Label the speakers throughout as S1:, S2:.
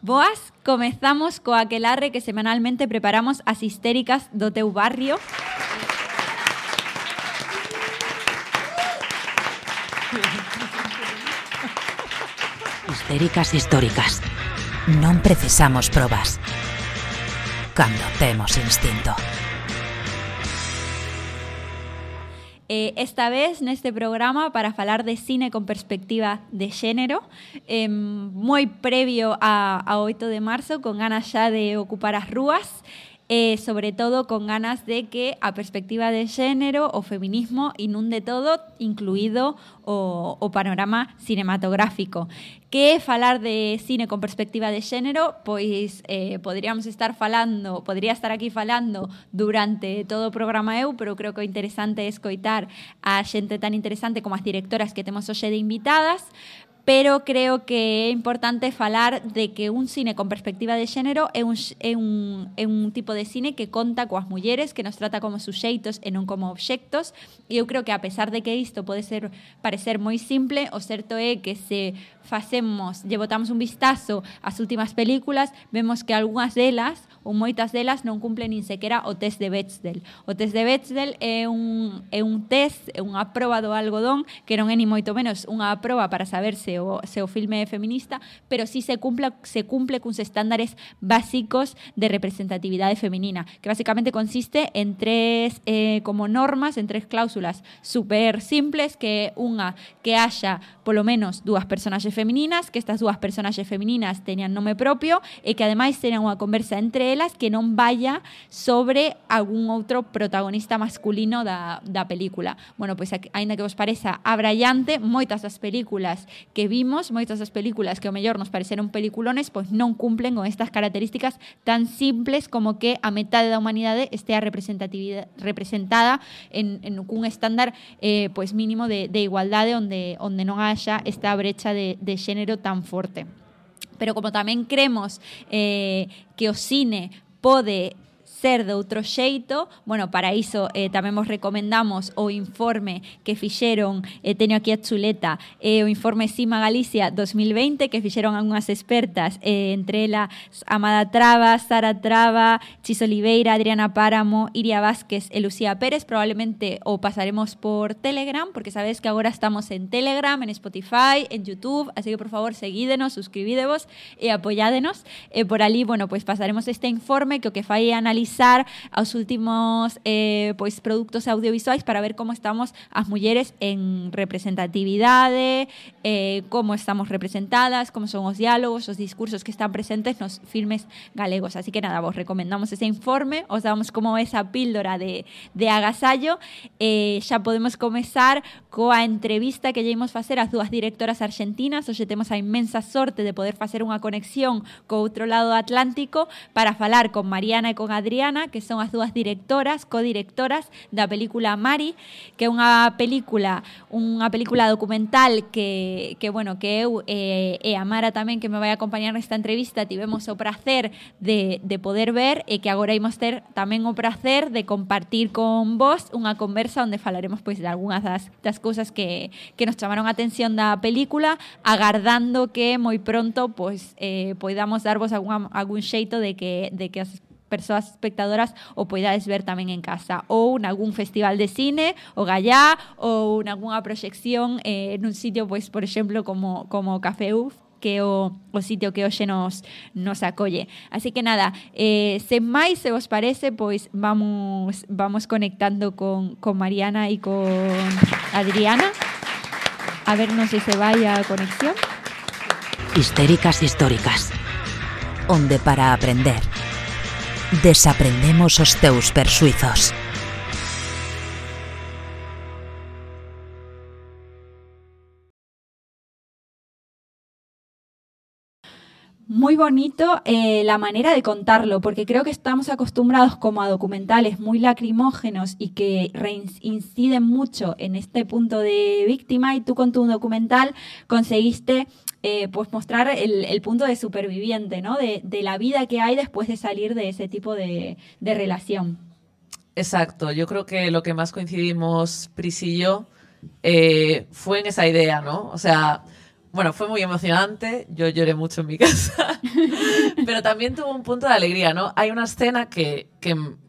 S1: Boas, comezamos co aquelarre que semanalmente preparamos as histéricas do teu barrio.
S2: Histéricas históricas. Non precisamos probas. Cando temos instinto.
S1: Eh, esta vez neste programa para falar de cine con perspectiva de xénero eh, moi previo a, a 8 de marzo con ganas xa de ocupar as rúas eh, sobre todo con ganas de que a perspectiva de xénero o feminismo inunde todo, incluído o, o panorama cinematográfico. Que falar de cine con perspectiva de xénero, pois eh, poderíamos estar falando, podría estar aquí falando durante todo o programa eu, pero creo que o interesante é escoitar a xente tan interesante como as directoras que temos hoxe de invitadas, pero creo que é importante falar de que un cine con perspectiva de xénero é un, é un, é un tipo de cine que conta coas mulleres, que nos trata como suxeitos e non como obxectos, e eu creo que a pesar de que isto pode ser parecer moi simple, o certo é que se facemos, lle botamos un vistazo ás últimas películas, vemos que algunhas delas ou moitas delas non cumplen nin sequera o test de Bechdel. O test de Bechdel é un, é un test, é unha proba do algodón, que non é ni moito menos unha proba para saber se o, se o filme é feminista, pero si sí se cumple, se cumple cuns estándares básicos de representatividade feminina, que basicamente consiste en tres eh, como normas, en tres cláusulas super simples, que unha que haxa polo menos dúas personaxes femininas, que estas dúas personaxes femininas teñan nome propio e que ademais terán unha conversa entre elas que non vaya sobre algún outro protagonista masculino da, da película. Bueno, pois aínda que vos pareza abrallante, moitas das películas que vimos, moitas das películas que ao mellor nos pareceron peliculones, pois non cumplen con estas características tan simples como que a metade da humanidade estea representatividade representada en, en cun estándar eh, pois mínimo de, de igualdade onde onde non haxa esta brecha de, de xénero tan forte pero como tamén cremos eh, que o cine ser de outro xeito, bueno, para iso eh, tamén vos recomendamos o informe que fixeron, eh, teño aquí a chuleta, eh, o informe Cima Galicia 2020 que fixeron algunhas expertas, eh, entre elas Amada Traba, Sara Traba, Chis Oliveira, Adriana Páramo, Iria Vázquez e Lucía Pérez, probablemente o pasaremos por Telegram, porque sabes que agora estamos en Telegram, en Spotify, en YouTube, así que por favor seguídenos, suscribídevos e apoyádenos. E por ali, bueno, pues pasaremos este informe que o que fai é analizar os últimos eh, pois produtos audiovisuais para ver como estamos as mulleres en representatividade, eh, como estamos representadas, como son os diálogos, os discursos que están presentes nos filmes galegos. Así que nada, vos recomendamos ese informe, os damos como esa píldora de, de agasallo. Eh, xa podemos comezar coa entrevista que lleimos facer as dúas directoras argentinas, hoxe temos a inmensa sorte de poder facer unha conexión co outro lado do Atlántico para falar con Mariana e con Adrián Adriana, que son as dúas directoras, codirectoras da película Mari, que é unha película, unha película documental que, que bueno, que eu eh, e a Mara tamén que me vai acompañar nesta entrevista tivemos o prazer de, de poder ver e que agora imos ter tamén o prazer de compartir con vos unha conversa onde falaremos pois de algunhas das, das cousas que, que nos chamaron a atención da película, agardando que moi pronto pois eh, poidamos darvos algún, algún xeito de que, de que as persoas espectadoras o poidades ver tamén en casa ou en algún festival de cine o gallá ou en algunha proxección eh, un sitio, pois, por exemplo, como, como Café UF que o, o sitio que hoxe nos, nos acolle. Así que nada, eh, sen máis se vos parece, pois vamos vamos conectando con, con Mariana e con Adriana. A ver, non se se vai a conexión.
S2: Histéricas históricas. Onde para aprender. Desaprendemos os teus persuizos.
S1: Muy bonito eh, la manera de contarlo, porque creo que estamos acostumbrados como a documentales muy lacrimógenos y que reinciden mucho en este punto de víctima y tú con tu documental conseguiste eh, pues mostrar el, punto de superviviente, ¿no? De, la vida que hay después de salir de ese tipo de, de, relación.
S3: Exacto, yo creo que lo que más coincidimos Pris y yo eh, fue en esa idea, ¿no? O sea, bueno, fue muy emocionante, yo lloré mucho en mi casa, pero también tuvo un punto de alegría, ¿no? Hay una escena que,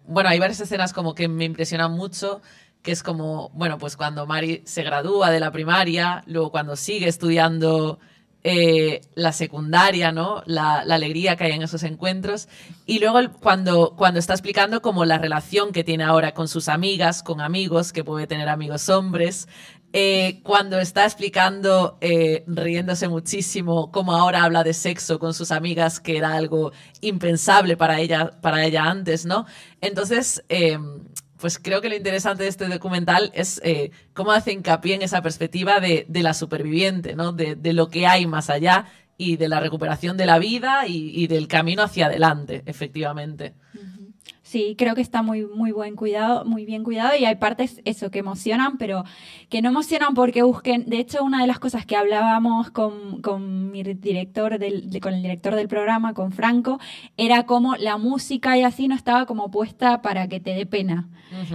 S3: bueno, hay varias escenas como que me impresionan mucho, que es como, bueno, pues cuando Mari se gradúa de la primaria, luego cuando sigue estudiando eh, la secundaria, ¿no? La, alegría que hay en esos encuentros. Y luego cuando, cuando está explicando como la relación que tiene ahora con sus amigas, con amigos, que puede tener amigos hombres. Eh, cuando está explicando, eh, riéndose muchísimo, cómo ahora habla de sexo con sus amigas, que era algo impensable para ella, para ella antes, ¿no? Entonces, pues creo que lo interesante de este documental es eh, cómo hace hincapié en esa perspectiva de, la superviviente, ¿no? De, lo que hay más allá y de la recuperación de la vida y del camino hacia adelante, efectivamente.
S1: Sí, creo que está muy, muy buen cuidado, muy bien cuidado y hay partes eso que emocionan, pero que no emocionan porque busquen. De hecho, una de las cosas que hablábamos con, con mi director del, con el director del programa, con Franco, era como la música y así no estaba como puesta para que te dé pena,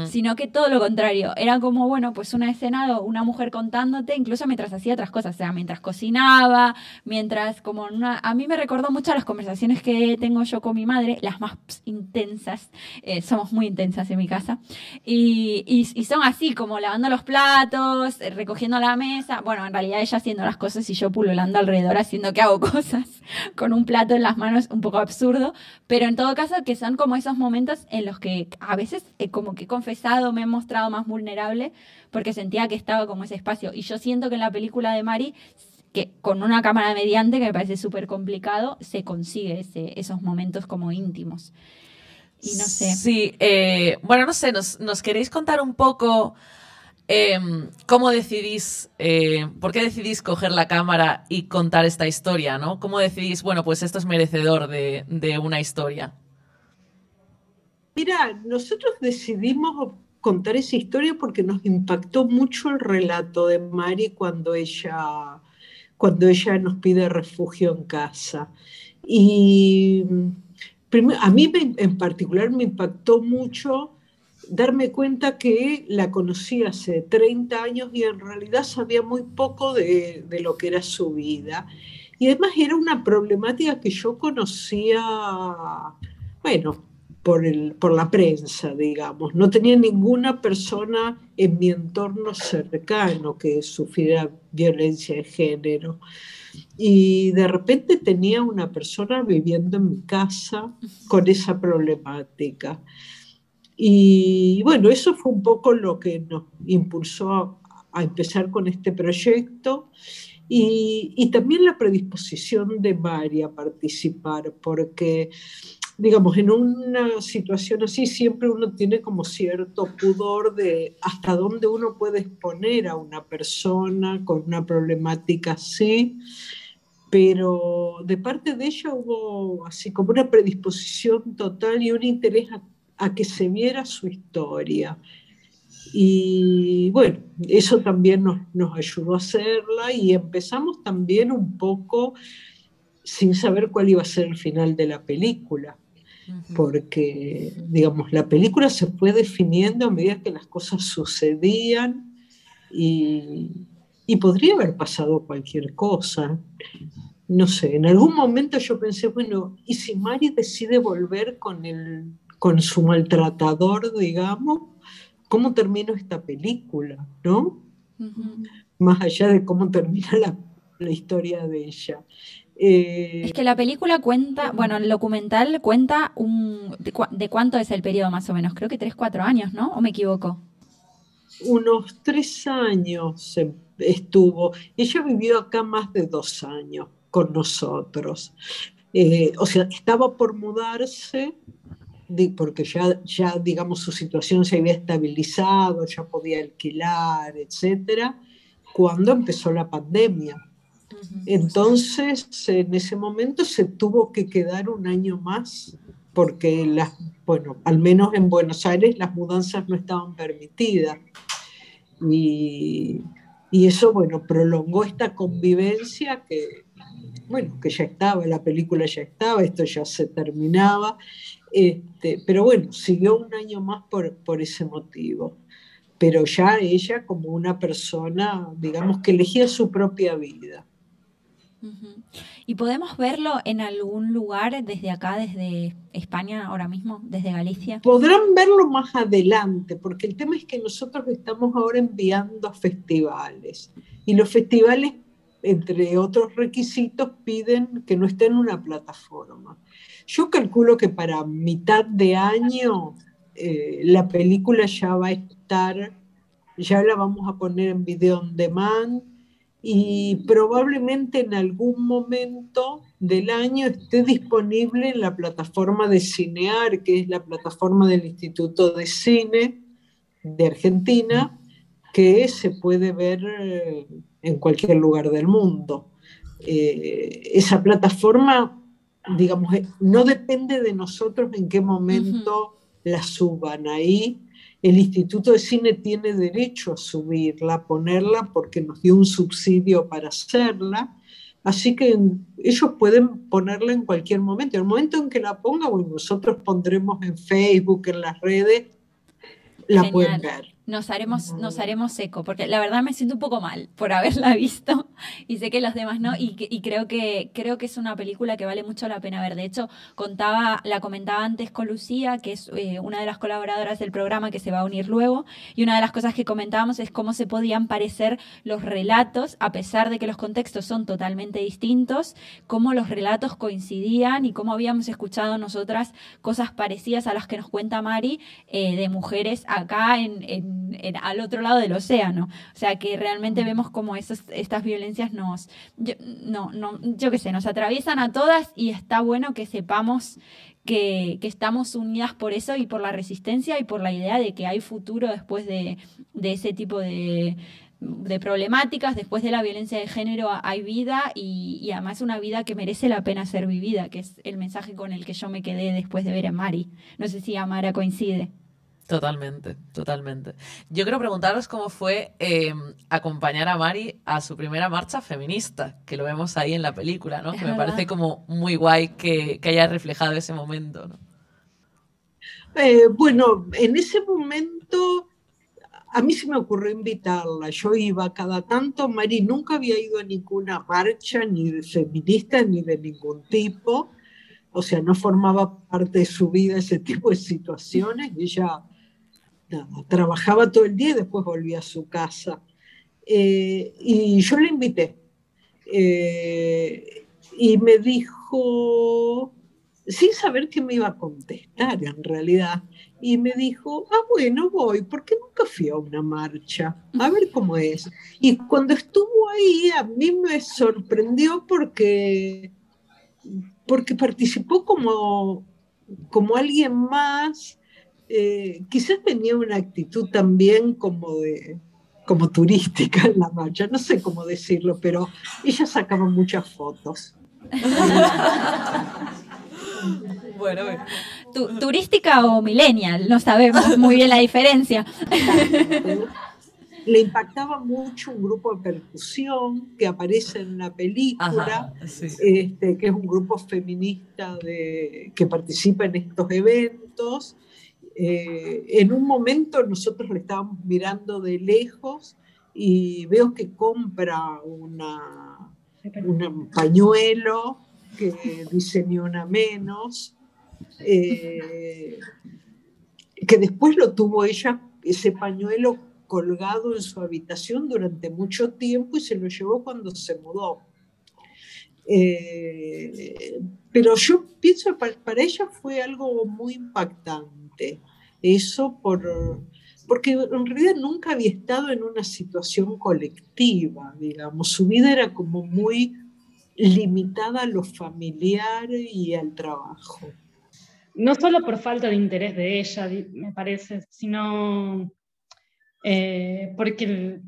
S1: sino que todo lo contrario. Era como, bueno, pues una escena, una mujer contándote, incluso mientras hacía otras cosas, o sea, mientras cocinaba, mientras como una. A mí me recordó mucho las conversaciones que tengo yo con mi madre, las más intensas eh, somos muy intensas en mi casa, y, y, son así, como lavando los platos, eh, recogiendo la mesa, bueno, en realidad ella haciendo las cosas y yo pululando alrededor haciendo que hago cosas con un plato en las manos, un poco absurdo, pero en todo caso que son como esos momentos en los que a veces eh, como que he confesado, me he mostrado más vulnerable porque sentía que estaba como ese espacio, y yo siento que en la película de Mari que con una cámara mediante, que me parece súper complicado, se consigue ese, esos momentos como íntimos. Y no sé.
S3: Sí, eh, bueno, no sé, nos, queréis contar un poco em, cómo decidís, eh, por qué decidís coger la cámara y contar esta historia, ¿no? ¿Cómo decidís, bueno, pues esto es merecedor de, de una historia?
S4: Mira, nosotros decidimos contar esa historia porque nos impactó mucho el relato de Mari cuando ella, cuando ella nos pide refugio en casa. Y a mí en particular me impactó mucho darme cuenta que la conocí hace 30 años y en realidad sabía muy poco de, lo que era su vida. Y además era una problemática que yo conocía, bueno, por, el, por la prensa, digamos. No tenía ninguna persona en mi entorno cercano que sufriera violencia de género. Y de repente tenía una persona viviendo en mi casa con esa problemática. Y bueno, eso fue un poco lo que nos impulsó a, empezar con este proyecto y, y, también la predisposición de Mari a participar, porque digamos, en una situación así siempre uno tiene como cierto pudor de hasta dónde uno puede exponer a una persona con una problemática así, pero de parte de ella hubo así como una predisposición total y un interés a, que se viera su historia. Y bueno, eso también nos, nos ayudó a hacerla y empezamos también un poco sin saber cuál iba a ser el final de la película porque, digamos, la película se fue definiendo a medida que las cosas sucedían y, y podría haber pasado cualquier cosa. No sé, en algún momento yo pensé, bueno, ¿y si Mari decide volver con, el, con su maltratador, digamos? ¿Cómo termina esta película? ¿No? Más allá de cómo termina la, la historia de ella.
S1: Eh, es que la película cuenta, bueno, el documental cuenta un, de, cuánto es el periodo más o menos, creo que tres, cuatro años, ¿no? ¿O me equivoco?
S4: Unos tres años estuvo. Ella vivió acá más de dos años con nosotros. Eh, o sea, estaba por mudarse porque ya, ya, digamos, su situación se había estabilizado, ya podía alquilar, etcétera, cuando empezó la pandemia. Entonces, en ese momento se tuvo que quedar un año más porque las, bueno, al menos en Buenos Aires las mudanzas no estaban permitidas. Y, y eso, bueno, prolongó esta convivencia que, bueno, que ya estaba, la película ya estaba, esto ya se terminaba, este, pero bueno, siguió un año más por, por ese motivo. Pero ya ella como una persona, digamos, que elegía su propia vida.
S1: ¿Y podemos verlo en algún lugar desde acá, desde España ahora mismo, desde Galicia?
S4: Podrán verlo más adelante, porque el tema es que nosotros estamos ahora enviando a festivales y los festivales, entre otros requisitos, piden que no esté en una plataforma. Yo calculo que para mitad de año eh, la película ya va a estar, ya la vamos a poner en video on demand y probablemente en algún momento del año esté disponible en la plataforma de Cinear, que es la plataforma del Instituto de Cine de Argentina, que se puede ver eh, en cualquier lugar del mundo. Eh, esa plataforma, digamos, eh, no depende de nosotros en qué momento la suban ahí el Instituto de Cine tiene derecho a subirla, a ponerla, porque nos dio un subsidio para hacerla. Así que ellos pueden ponerla en cualquier momento. En el momento en que la ponga, bueno, nosotros pondremos en Facebook, en las redes, la pueden ver
S1: nos haremos, nos haremos eco, porque la verdad me siento un poco mal por haberla visto y sé que los demás no, y, y, creo, que, creo que es una película que vale mucho la pena ver. De hecho, contaba, la comentaba antes con Lucía, que es eh, una de las colaboradoras del programa que se va a unir luego, y una de las cosas que comentábamos es cómo se podían parecer los relatos, a pesar de que los contextos son totalmente distintos, cómo los relatos coincidían y cómo habíamos escuchado nosotras cosas parecidas a las que nos cuenta Mari eh, de mujeres acá en al otro lado del océano. O sea, que realmente vemos como estas violencias nos, yo, no, no, yo qué sé, nos atraviesan a todas y está bueno que sepamos que, estamos unidas por eso y por la resistencia y por la idea de que hay futuro después de, ese tipo de, problemáticas, después de la violencia de género hay vida y, y, además una vida que merece la pena ser vivida, que es el mensaje con el que yo me quedé después de ver a Mari. No sé si Amara coincide.
S3: Totalmente, totalmente. Yo quiero preguntaros cómo fue em, acompañar a Mari a su primera marcha feminista, que lo vemos ahí en la película, ¿no? que me parece como muy guay que, haya reflejado ese momento, ¿no?
S4: Eh, bueno, en ese momento a mí se me ocurrió invitarla. Yo iba cada tanto, Mari nunca había ido a ninguna marcha, ni de feminista, ni de ningún tipo. O sea, no formaba parte de su vida ese tipo de situaciones. Ella trabajaba todo el día y después volvía a su casa. Eh, y yo le invité. Eh, y me dijo, sin saber qué me iba a contestar en realidad, y me dijo, ah, bueno, voy, porque nunca fui a una marcha, a ver cómo es. Y cuando estuvo ahí, a mí me sorprendió porque, porque participó como, como alguien más eh, quizás tenía una actitud también como de como turística en la marcha, no sé cómo decirlo, pero ella sacaba muchas fotos.
S1: bueno, turística o millennial, no sabemos muy bien la diferencia.
S4: Le impactaba mucho un grupo de percusión que aparece en la película, este, que es un grupo feminista de, que participa en estos eventos eh, en un momento nosotros le estábamos mirando de lejos y veo que compra un pañuelo que dice ni una menos, eh, que después lo tuvo ella, ese pañuelo colgado en su habitación durante mucho tiempo y se lo llevó cuando se mudó. Eh, pero yo pienso que para ella fue algo muy impactante eso por, porque en realidad nunca había estado en una situación colectiva, digamos, su vida era como muy limitada a lo familiar y al trabajo.
S5: No solo por falta de interés de ella, me parece, sino eh, porque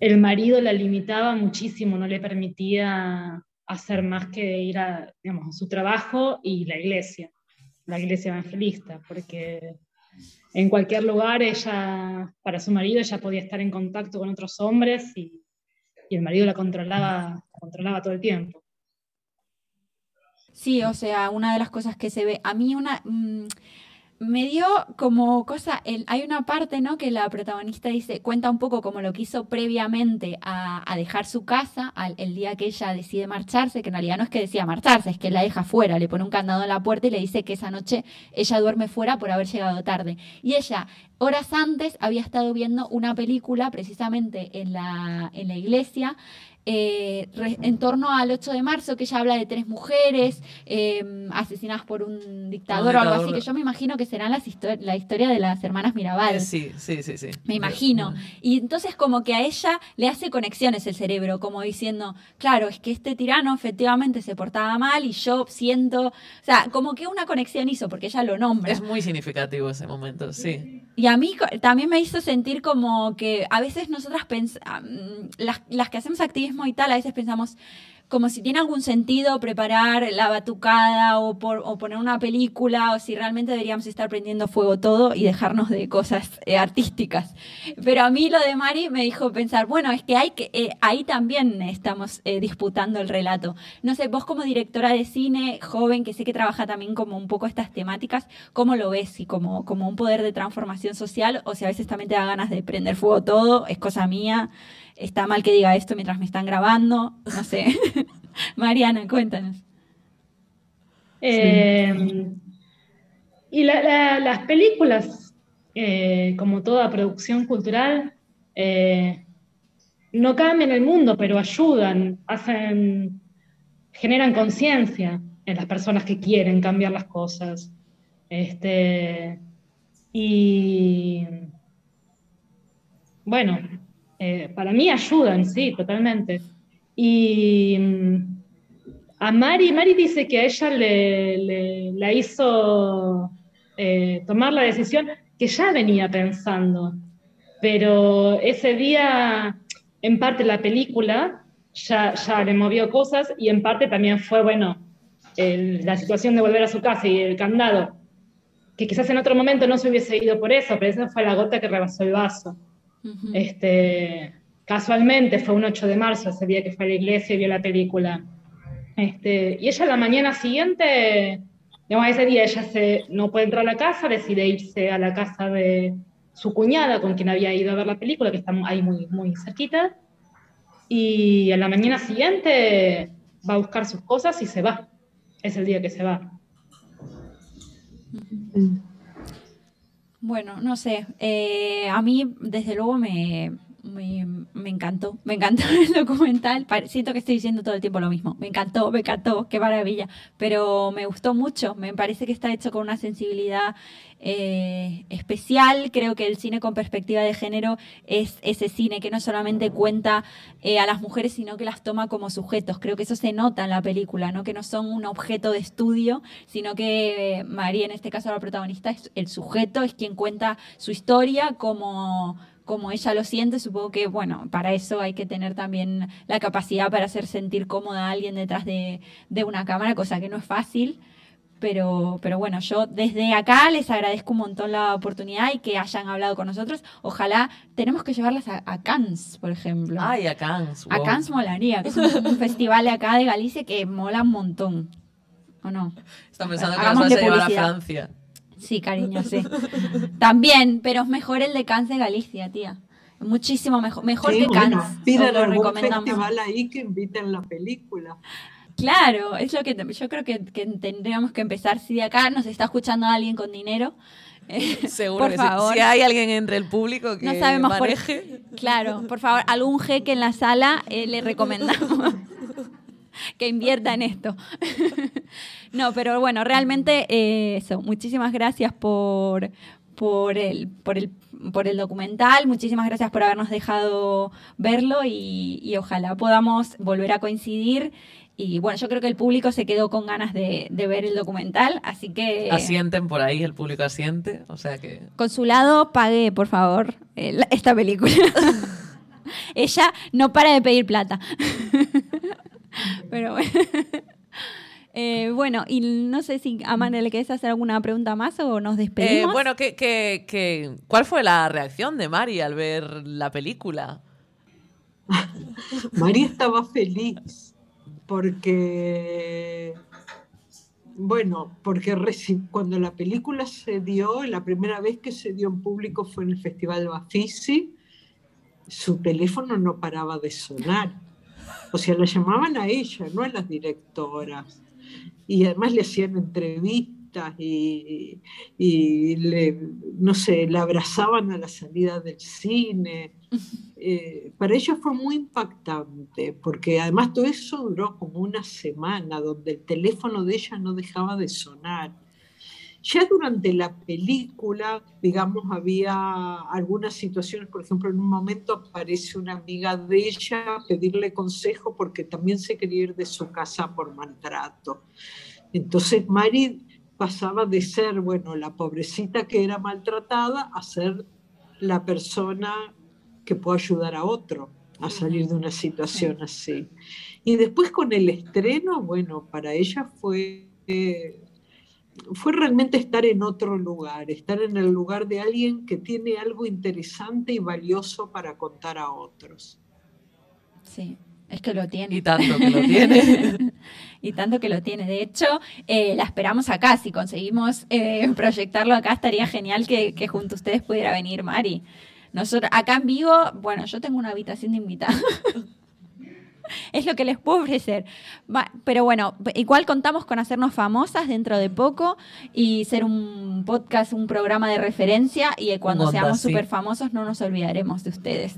S5: el, marido la limitaba muchísimo, no le permitía hacer más que ir a, digamos, a su trabajo y la iglesia la iglesia evangelista, porque en cualquier lugar ella, para su marido, ella podía estar en contacto con otros hombres y, el marido la controlaba, controlaba todo el tiempo.
S1: Sí, o sea, una de las cosas que se ve, a mí una... Mm, me dio como cosa, el, hay una parte, ¿no? Que la protagonista dice, cuenta un poco como lo que hizo previamente a, dejar su casa el día que ella decide marcharse, que en realidad no es que decida marcharse, es que la deja fuera, le pone un candado en la puerta y le dice que esa noche ella duerme fuera por haber llegado tarde. Y ella, horas antes, había estado viendo una película precisamente en la, en la iglesia eh, en torno al 8 de marzo, que ella habla de tres mujeres em, asesinadas por un dictador, o algo así, que yo me imagino que serán las la historia de las hermanas Mirabal.
S3: Eh, sí, sí, sí, sí.
S1: Me imagino. Y entonces como que a ella le hace conexiones el cerebro, como diciendo, claro, es que este tirano efectivamente se portaba mal y yo siento, o sea, como que una conexión hizo, porque ella lo nombra.
S3: Es muy significativo ese momento, sí.
S1: Y a mí también me hizo sentir como que a veces nosotras las, las que hacemos activismo y tal, a veces pensamos, como si tiene algún sentido preparar la batucada o, por, poner una película o si realmente deberíamos estar prendiendo fuego todo y dejarnos de cosas eh, artísticas. Pero a mí lo de Mari me dijo pensar, bueno, es que hay que eh, ahí también estamos eh, disputando el relato. No sé, vos como directora de cine joven que sé que trabaja también como un poco estas temáticas, ¿cómo lo ves? Y como, como un poder de transformación social o si a veces también te da ganas de prender fuego todo, es cosa mía está mal que diga esto mientras me están grabando, no sé. Mariana, cuéntanos.
S5: Eh, y las películas, eh, como toda producción cultural, eh, no cambian el mundo, pero ayudan, hacen, generan conciencia en las personas que quieren cambiar las cosas. Este, y bueno, eh, para mí ayudan, sí, totalmente. Y mm, a Mari, Mari dice que a ella le, la hizo eh, tomar la decisión que ya venía pensando, pero ese día, en parte la película ya, ya le movió cosas y en parte también fue, bueno, la situación de volver a su casa y el candado, que quizás en otro momento no se hubiese ido por eso, pero esa fue la gota que rebasó el vaso este, casualmente fue un 8 de marzo, ese día que fue a la iglesia y vio la película. Este, y ella la mañana siguiente, digamos, ese día ella se, no puede entrar a la casa, decide irse a la casa de su cuñada con quien había ido a ver la película, que está ahí muy, muy cerquita. Y a la mañana siguiente va a buscar sus cosas y se va. Es el día que se va.
S1: Bueno, no sé. Eh, a mí, desde luego, me, me, encantó, me encantó el documental. Siento que estoy diciendo todo el tiempo lo mismo. Me encantó, me encantó, qué maravilla. Pero me gustó mucho, me parece que está hecho con una sensibilidad eh, especial. Creo que el cine con perspectiva de género es ese cine que no solamente cuenta eh, a las mujeres, sino que las toma como sujetos. Creo que eso se nota en la película, ¿no? que no son un objeto de estudio, sino que María, en este caso la protagonista, es el sujeto, es quien cuenta su historia como como ella lo siente, supongo que, bueno, para eso hay que tener también la capacidad para hacer sentir cómoda a alguien detrás de, una cámara, cosa que no es fácil. Pero, pero bueno, yo desde acá les agradezco un montón la oportunidad y que hayan hablado con nosotros. Ojalá tenemos que llevarlas a, Cannes, por ejemplo.
S3: Ay, a Cannes.
S1: A Cannes molaría, que es un, festival de acá de Galicia que mola un montón. ¿O no?
S3: Están pensando que nos vas a llevar a Francia.
S1: Sí, cariño, sí. También, pero es mejor el de Cannes de Galicia, tía. Muchísimo mejor, mejor que Cannes.
S4: Piden algún festival ahí que inviten la película.
S1: Claro, es lo que yo creo que, tendríamos que empezar. Si de acá nos está escuchando alguien con dinero,
S3: eh, Seguro por favor. Si, hay alguien entre el público que no sabemos maneje.
S1: claro, por favor, algún jeque en la sala eh, le recomendamos que invierta en esto. no, pero bueno, realmente eh, eso. Muchísimas gracias por, por el, por el, por el documental. Muchísimas gracias por habernos dejado verlo y, ojalá podamos volver a coincidir. Y bueno, yo creo que el público se quedó con ganas de, ver el documental, así que...
S3: Asienten por ahí, el público asiente, o sea que...
S1: Consulado, pague, por favor, esta película. Ella no para de pedir plata. Pero bueno. Eh, bueno, y no sé si a le querés hacer alguna pregunta más o nos despedimos.
S3: Eh, bueno, cuál fue la reacción de Mari al ver la película?
S4: Mari estaba feliz porque Bueno, porque cuando la película se dio, la primera vez que se dio en público fue en el Festival Bafisi, su teléfono no paraba de sonar. O sea, la llamaban a ella, no a las directoras. Y además le hacían entrevistas y, y le, no sé, la abrazaban a la salida del cine. Eh, para ella fue muy impactante, porque además todo eso duró como una semana, donde el teléfono de ella no dejaba de sonar. Ya durante la película, digamos, había algunas situaciones, por ejemplo, en un momento aparece una amiga de ella a pedirle consejo porque también se quería ir de su casa por maltrato. Entonces Mari pasaba de ser, bueno, la pobrecita que era maltratada a ser la persona que puede ayudar a otro a salir de una situación así. Y después con el estreno, bueno, para ella fue, eh, fue realmente estar en otro lugar, estar en el lugar de alguien que tiene algo interesante y valioso para contar a otros.
S1: Sí, es que lo tiene.
S3: Y tanto que lo tiene.
S1: y tanto que lo tiene. De hecho, eh, la esperamos acá. Si conseguimos eh, proyectarlo acá, estaría genial que, que junto a ustedes pudiera venir Mari. Nosotros, acá en Vigo, bueno, yo tengo una habitación de invitados. es lo que les puedo ofrecer. Pero bueno, igual contamos con hacernos famosas dentro de poco y ser un podcast, un programa de referencia y cuando
S3: Un Ondas,
S1: seamos
S3: sí.
S1: súper famosos no nos olvidaremos de ustedes.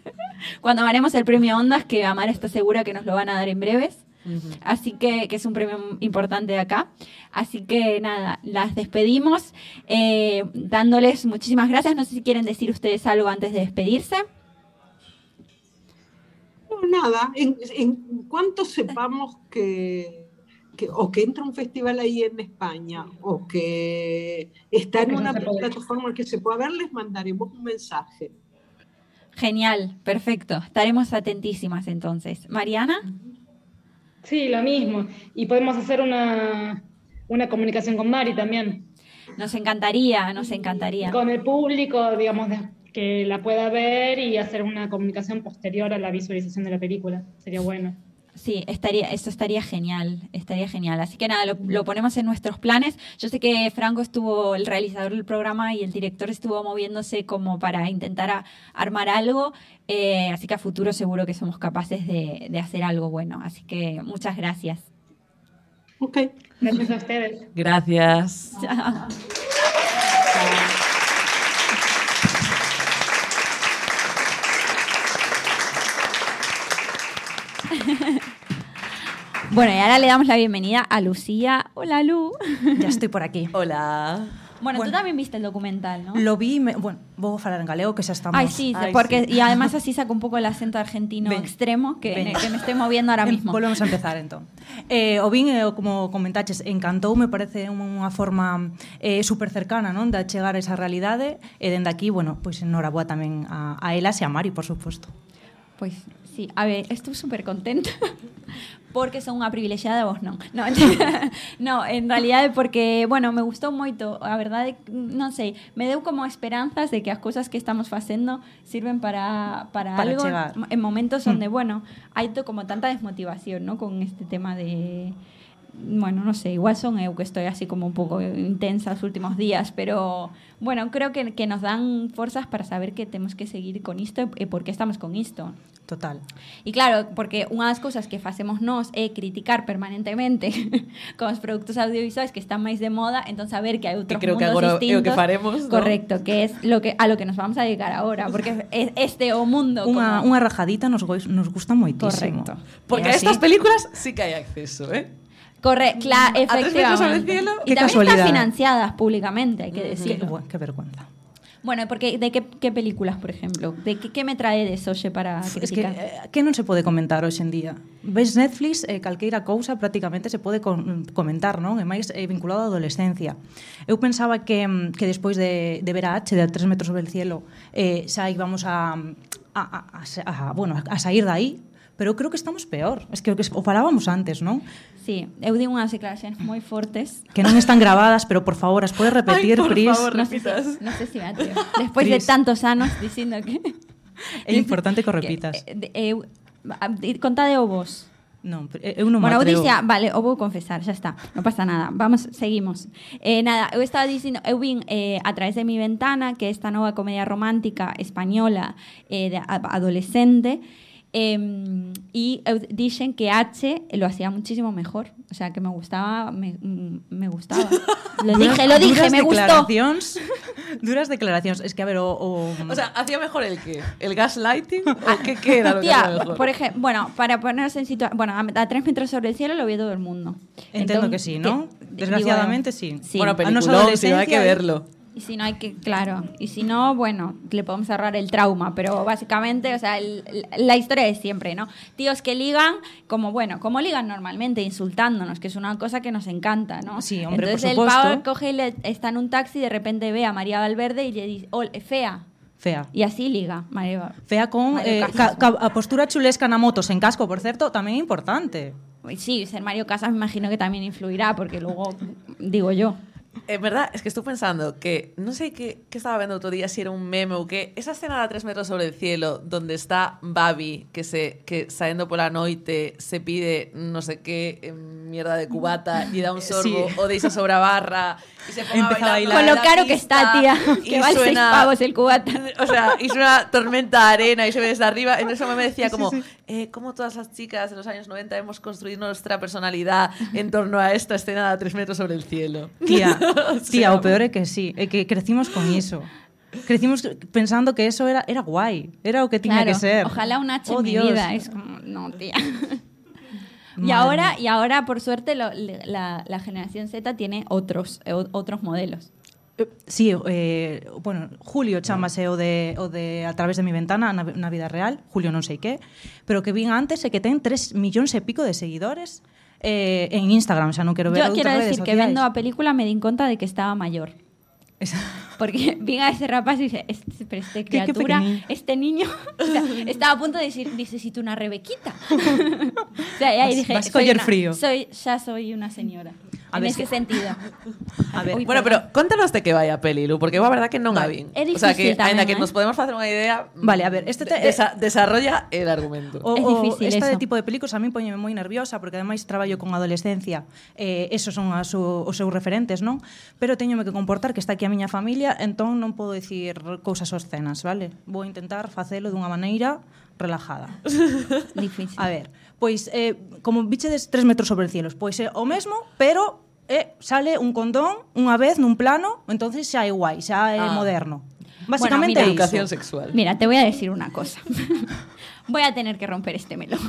S1: cuando ganemos el premio Ondas, que Amara está segura que nos lo van a dar en breves. Así que, que es un premio importante de acá. Así que nada, las despedimos eh, dándoles muchísimas gracias. No sé si quieren decir ustedes algo antes de despedirse.
S4: No, nada, en, en cuanto sepamos que, que- o que entra un festival ahí en España o que está en una plataforma que se pueda ver, les mandaremos un mensaje.
S1: Genial, perfecto. Estaremos atentísimas entonces. Mariana,
S5: Sí, lo mismo. Y podemos hacer una, una comunicación con Mari también.
S1: nos encantaría, nos encantaría.
S5: Con el público, digamos, de- que la pueda ver y hacer una comunicación posterior a la visualización de la película. Sería bueno.
S1: Sí, estaría, eso estaría genial, estaría genial. Así que nada, lo, lo ponemos en nuestros planes. Yo sé que Franco estuvo, el realizador del programa y el director estuvo moviéndose como para intentar a- armar algo. eh, así que a futuro seguro que somos capaces de, de hacer algo bueno. Así que muchas gracias.
S4: Ok.
S5: Gracias a ustedes.
S3: Gracias.
S1: Chao. Bueno, y ahora le damos la bienvenida a Lucía. Hola, Lu.
S6: Ya estoy por aquí.
S3: Hola.
S1: Bueno,
S6: bueno, tú
S1: también viste el documental, ¿no?
S6: Lo vi, me, bueno, vou falar en galego, que ya estamos.
S1: Ay, sí,
S3: Ay,
S1: porque,
S3: sí.
S1: y además así saco un poco el acento argentino
S6: ven,
S1: extremo que,
S6: ven.
S1: que me estoy moviendo ahora mismo.
S6: Volvemos a empezar, entón. Eh, o bien, eh, como comentaches, encantou, me parece unha forma eh, super cercana, non? De chegar a esa realidade, e dende aquí, bueno, pois pues, enhorabuá tamén a, a Elas e a Mari, por suposto.
S1: Pois Sí, a ver, estou super contenta porque son unha privilexiada vos non. No, no, en realidade porque, bueno, me gustou moito, a verdade, non sei, me deu como esperanzas de que as cousas que estamos facendo sirven para para,
S6: para
S1: algo
S6: chegar.
S1: en momentos
S6: hmm.
S1: onde, mm. bueno, hai to como tanta desmotivación, ¿no? con este tema de bueno, no sé, igual son eu que estoy así como un poco intensa los últimos días, pero bueno, creo que, que nos dan fuerzas para saber que tenemos que seguir con isto e por qué estamos con isto.
S6: Total.
S1: E claro, porque unha das cousas que facemos nós é criticar permanentemente con os produtos audiovisuais que están máis de moda, entón saber que hai outros
S3: creo que
S1: mundos
S3: agora é o
S1: distintos.
S3: que faremos, ¿no?
S1: Correcto, que es lo que a lo que nos vamos a dedicar ahora, porque es este o mundo
S6: Unha,
S1: como...
S6: unha rajadita nos, nos gusta moitísimo.
S1: Correcto.
S3: Porque a estas películas sí que hay acceso, ¿eh?
S1: Corre, claro,
S3: efectivamente. Mm, a
S1: tres
S3: cielo,
S1: y también están financiadas públicamente, hay que decirlo.
S6: Qué, qué vergüenza.
S1: Bueno, porque de qué, qué películas, por exemplo? De qué, qué me trae de Soxe para criticar?
S6: Es que, eh, que non se pode comentar hoxe en día? Ves Netflix, eh, calqueira cousa prácticamente se pode con, comentar, non? E máis eh, vinculado á adolescencia. Eu pensaba que, mm, que despois de, de ver a H, de a 3 metros sobre o cielo, eh, xa íbamos a, a, a, a, a, bueno, a sair dai pero eu creo que estamos peor. Es que o, que o falábamos antes, non?
S1: Sí, eu di unhas declaracións moi fortes.
S6: Que non están grabadas, pero por favor, as podes repetir,
S3: Ay, por
S6: Pris?
S3: favor,
S1: no
S3: repitas.
S1: Sé si, no sé si me atrevo. Despois de tantos anos dicindo que...
S6: É importante que o repitas.
S1: Que, eh, eh, contade o vos.
S6: Non, eu non
S1: bueno, me
S6: atrevo.
S1: Dixia, vale, o vou confesar, xa está, non pasa nada. Vamos, seguimos. Eh, nada, eu estaba dicindo, eu vin eh, a través de mi ventana que esta nova comedia romántica española eh, de adolescente eh, y eu dixen que H lo hacía muchísimo mejor. O sea, que me gustaba, me, mm, me gustaba. Lo dije, lo dije,
S6: Duras
S1: me gustó.
S6: duras declaracións. Es que, a ver, o... o,
S3: O sea, ¿hacía mejor el qué? ¿El gaslighting? ¿O qué, qué era lo que
S1: Tía,
S3: mejor?
S1: por ejemplo, bueno, para ponernos en situación, bueno, a, a tres metros sobre el cielo lo vio todo el mundo.
S6: Entendo
S1: Entón,
S6: que sí, ¿no?
S1: que-
S6: Desgraciadamente,
S1: digo,
S6: sí.
S1: sí.
S3: bueno, si no hay que verlo.
S1: Y si no hay que, claro, y si no, bueno, le podemos ahorrar el trauma, pero básicamente, o sea, el- la historia de siempre, ¿no? Tíos que ligan, como bueno, como ligan normalmente, insultándonos, que es una cosa que nos encanta, ¿no?
S6: Sí, hombre, por
S1: Entonces el
S6: supuesto.
S1: pavo coge y le, está en un taxi y de repente ve a María Valverde y le dice, "Ol, fea,
S6: Fea.
S1: y así liga, María
S6: Fea con eh, ca, ca, postura chulesca na moto sen casco, por certo, tamén é importante.
S1: Sí, ser Mario Casas me imagino que también influirá, porque luego, digo yo.
S3: En verdad, es que estoy pensando que no sé qué, qué estaba viendo otro día, si era un meme o qué. Esa escena de tres metros sobre el cielo, donde está Babi, que se que saliendo por la noite se pide no sé qué eh, mierda de cubata y da un sorbo,
S6: Sí.
S3: o de esa sobre barra y se
S6: Empieza a bailar.
S1: Con lo
S3: la
S1: caro que está, tía,
S3: y
S1: que vale seis
S3: suena-
S1: pavos el cubata.
S3: O sea, y suena tormenta de arena y se ve desde arriba. Entonces ese meme decía como, eh, cómo todas las chicas de los años 90 hemos construido nuestra personalidad en torno a esta escena de tres metros sobre el cielo.
S6: Tía, tía, o peor é que sí, é que crecimos con iso. Crecimos pensando que eso era era guai, era o que tiña
S1: Claro,
S6: que ser.
S1: Ojalá un H
S6: Oh,
S1: en mi
S6: Dios.
S1: vida. Es como, no, tía. y ahora, y ahora, por suerte, lo- la, la generación Z tiene otros, eh, otros modelos.
S6: Eh, Sí, eh, bueno, Julio chamase o de, o de a través de mi ventana na, na vida real, Julio non sei que, pero que vin antes é que ten 3 millóns e pico de seguidores eh, en Instagram, xa non quero ver
S1: Yo quiero decir que viendo a película me di cuenta de que estaba mayor. Porque vi a ese rapaz y dice, este, pero este
S6: Qué- qué
S1: criatura, este niño, o sea, estaba a punto de decir, necesito una rebequita. o sea, y ahí
S6: Vas-
S1: dije,
S6: vas a
S1: soy una-
S6: frío.
S1: Soy, ya soy una señora.
S6: A
S1: en
S6: ver,
S1: ese
S6: sí.
S1: sentido.
S6: A ver,
S1: Uy,
S3: Bueno, pero contanos de que vaya peli, Lu, porque a verdad que non a
S6: Vale.
S3: vin.
S1: É
S3: o sea, que
S1: tamén,
S3: ainda que
S1: eh?
S3: nos podemos facer unha idea,
S6: Vale, a ver, este te-
S3: desa- desarrolla el argumento.
S6: O,
S1: Es
S6: o
S1: difícil
S6: este
S1: eso.
S6: tipo de películas a mí poñeme moi nerviosa porque ademais traballo con adolescencia eh, esos son as, os seus referentes non pero teñome que comportar que está aquí a miña familia entón non podo dicir cousas obscenas, vale? Vou intentar facelo dunha maneira relajada.
S1: Difícil.
S6: A ver, pois, eh, como bichedes tres metros sobre cielos, pois é eh, o mesmo, pero eh, sale un condón unha vez nun plano, entonces xa é guai, xa é
S3: ah.
S6: moderno. Básicamente bueno, mira,
S3: educación sexual.
S1: Mira, te voy a decir una cosa. voy a tener que romper este melón.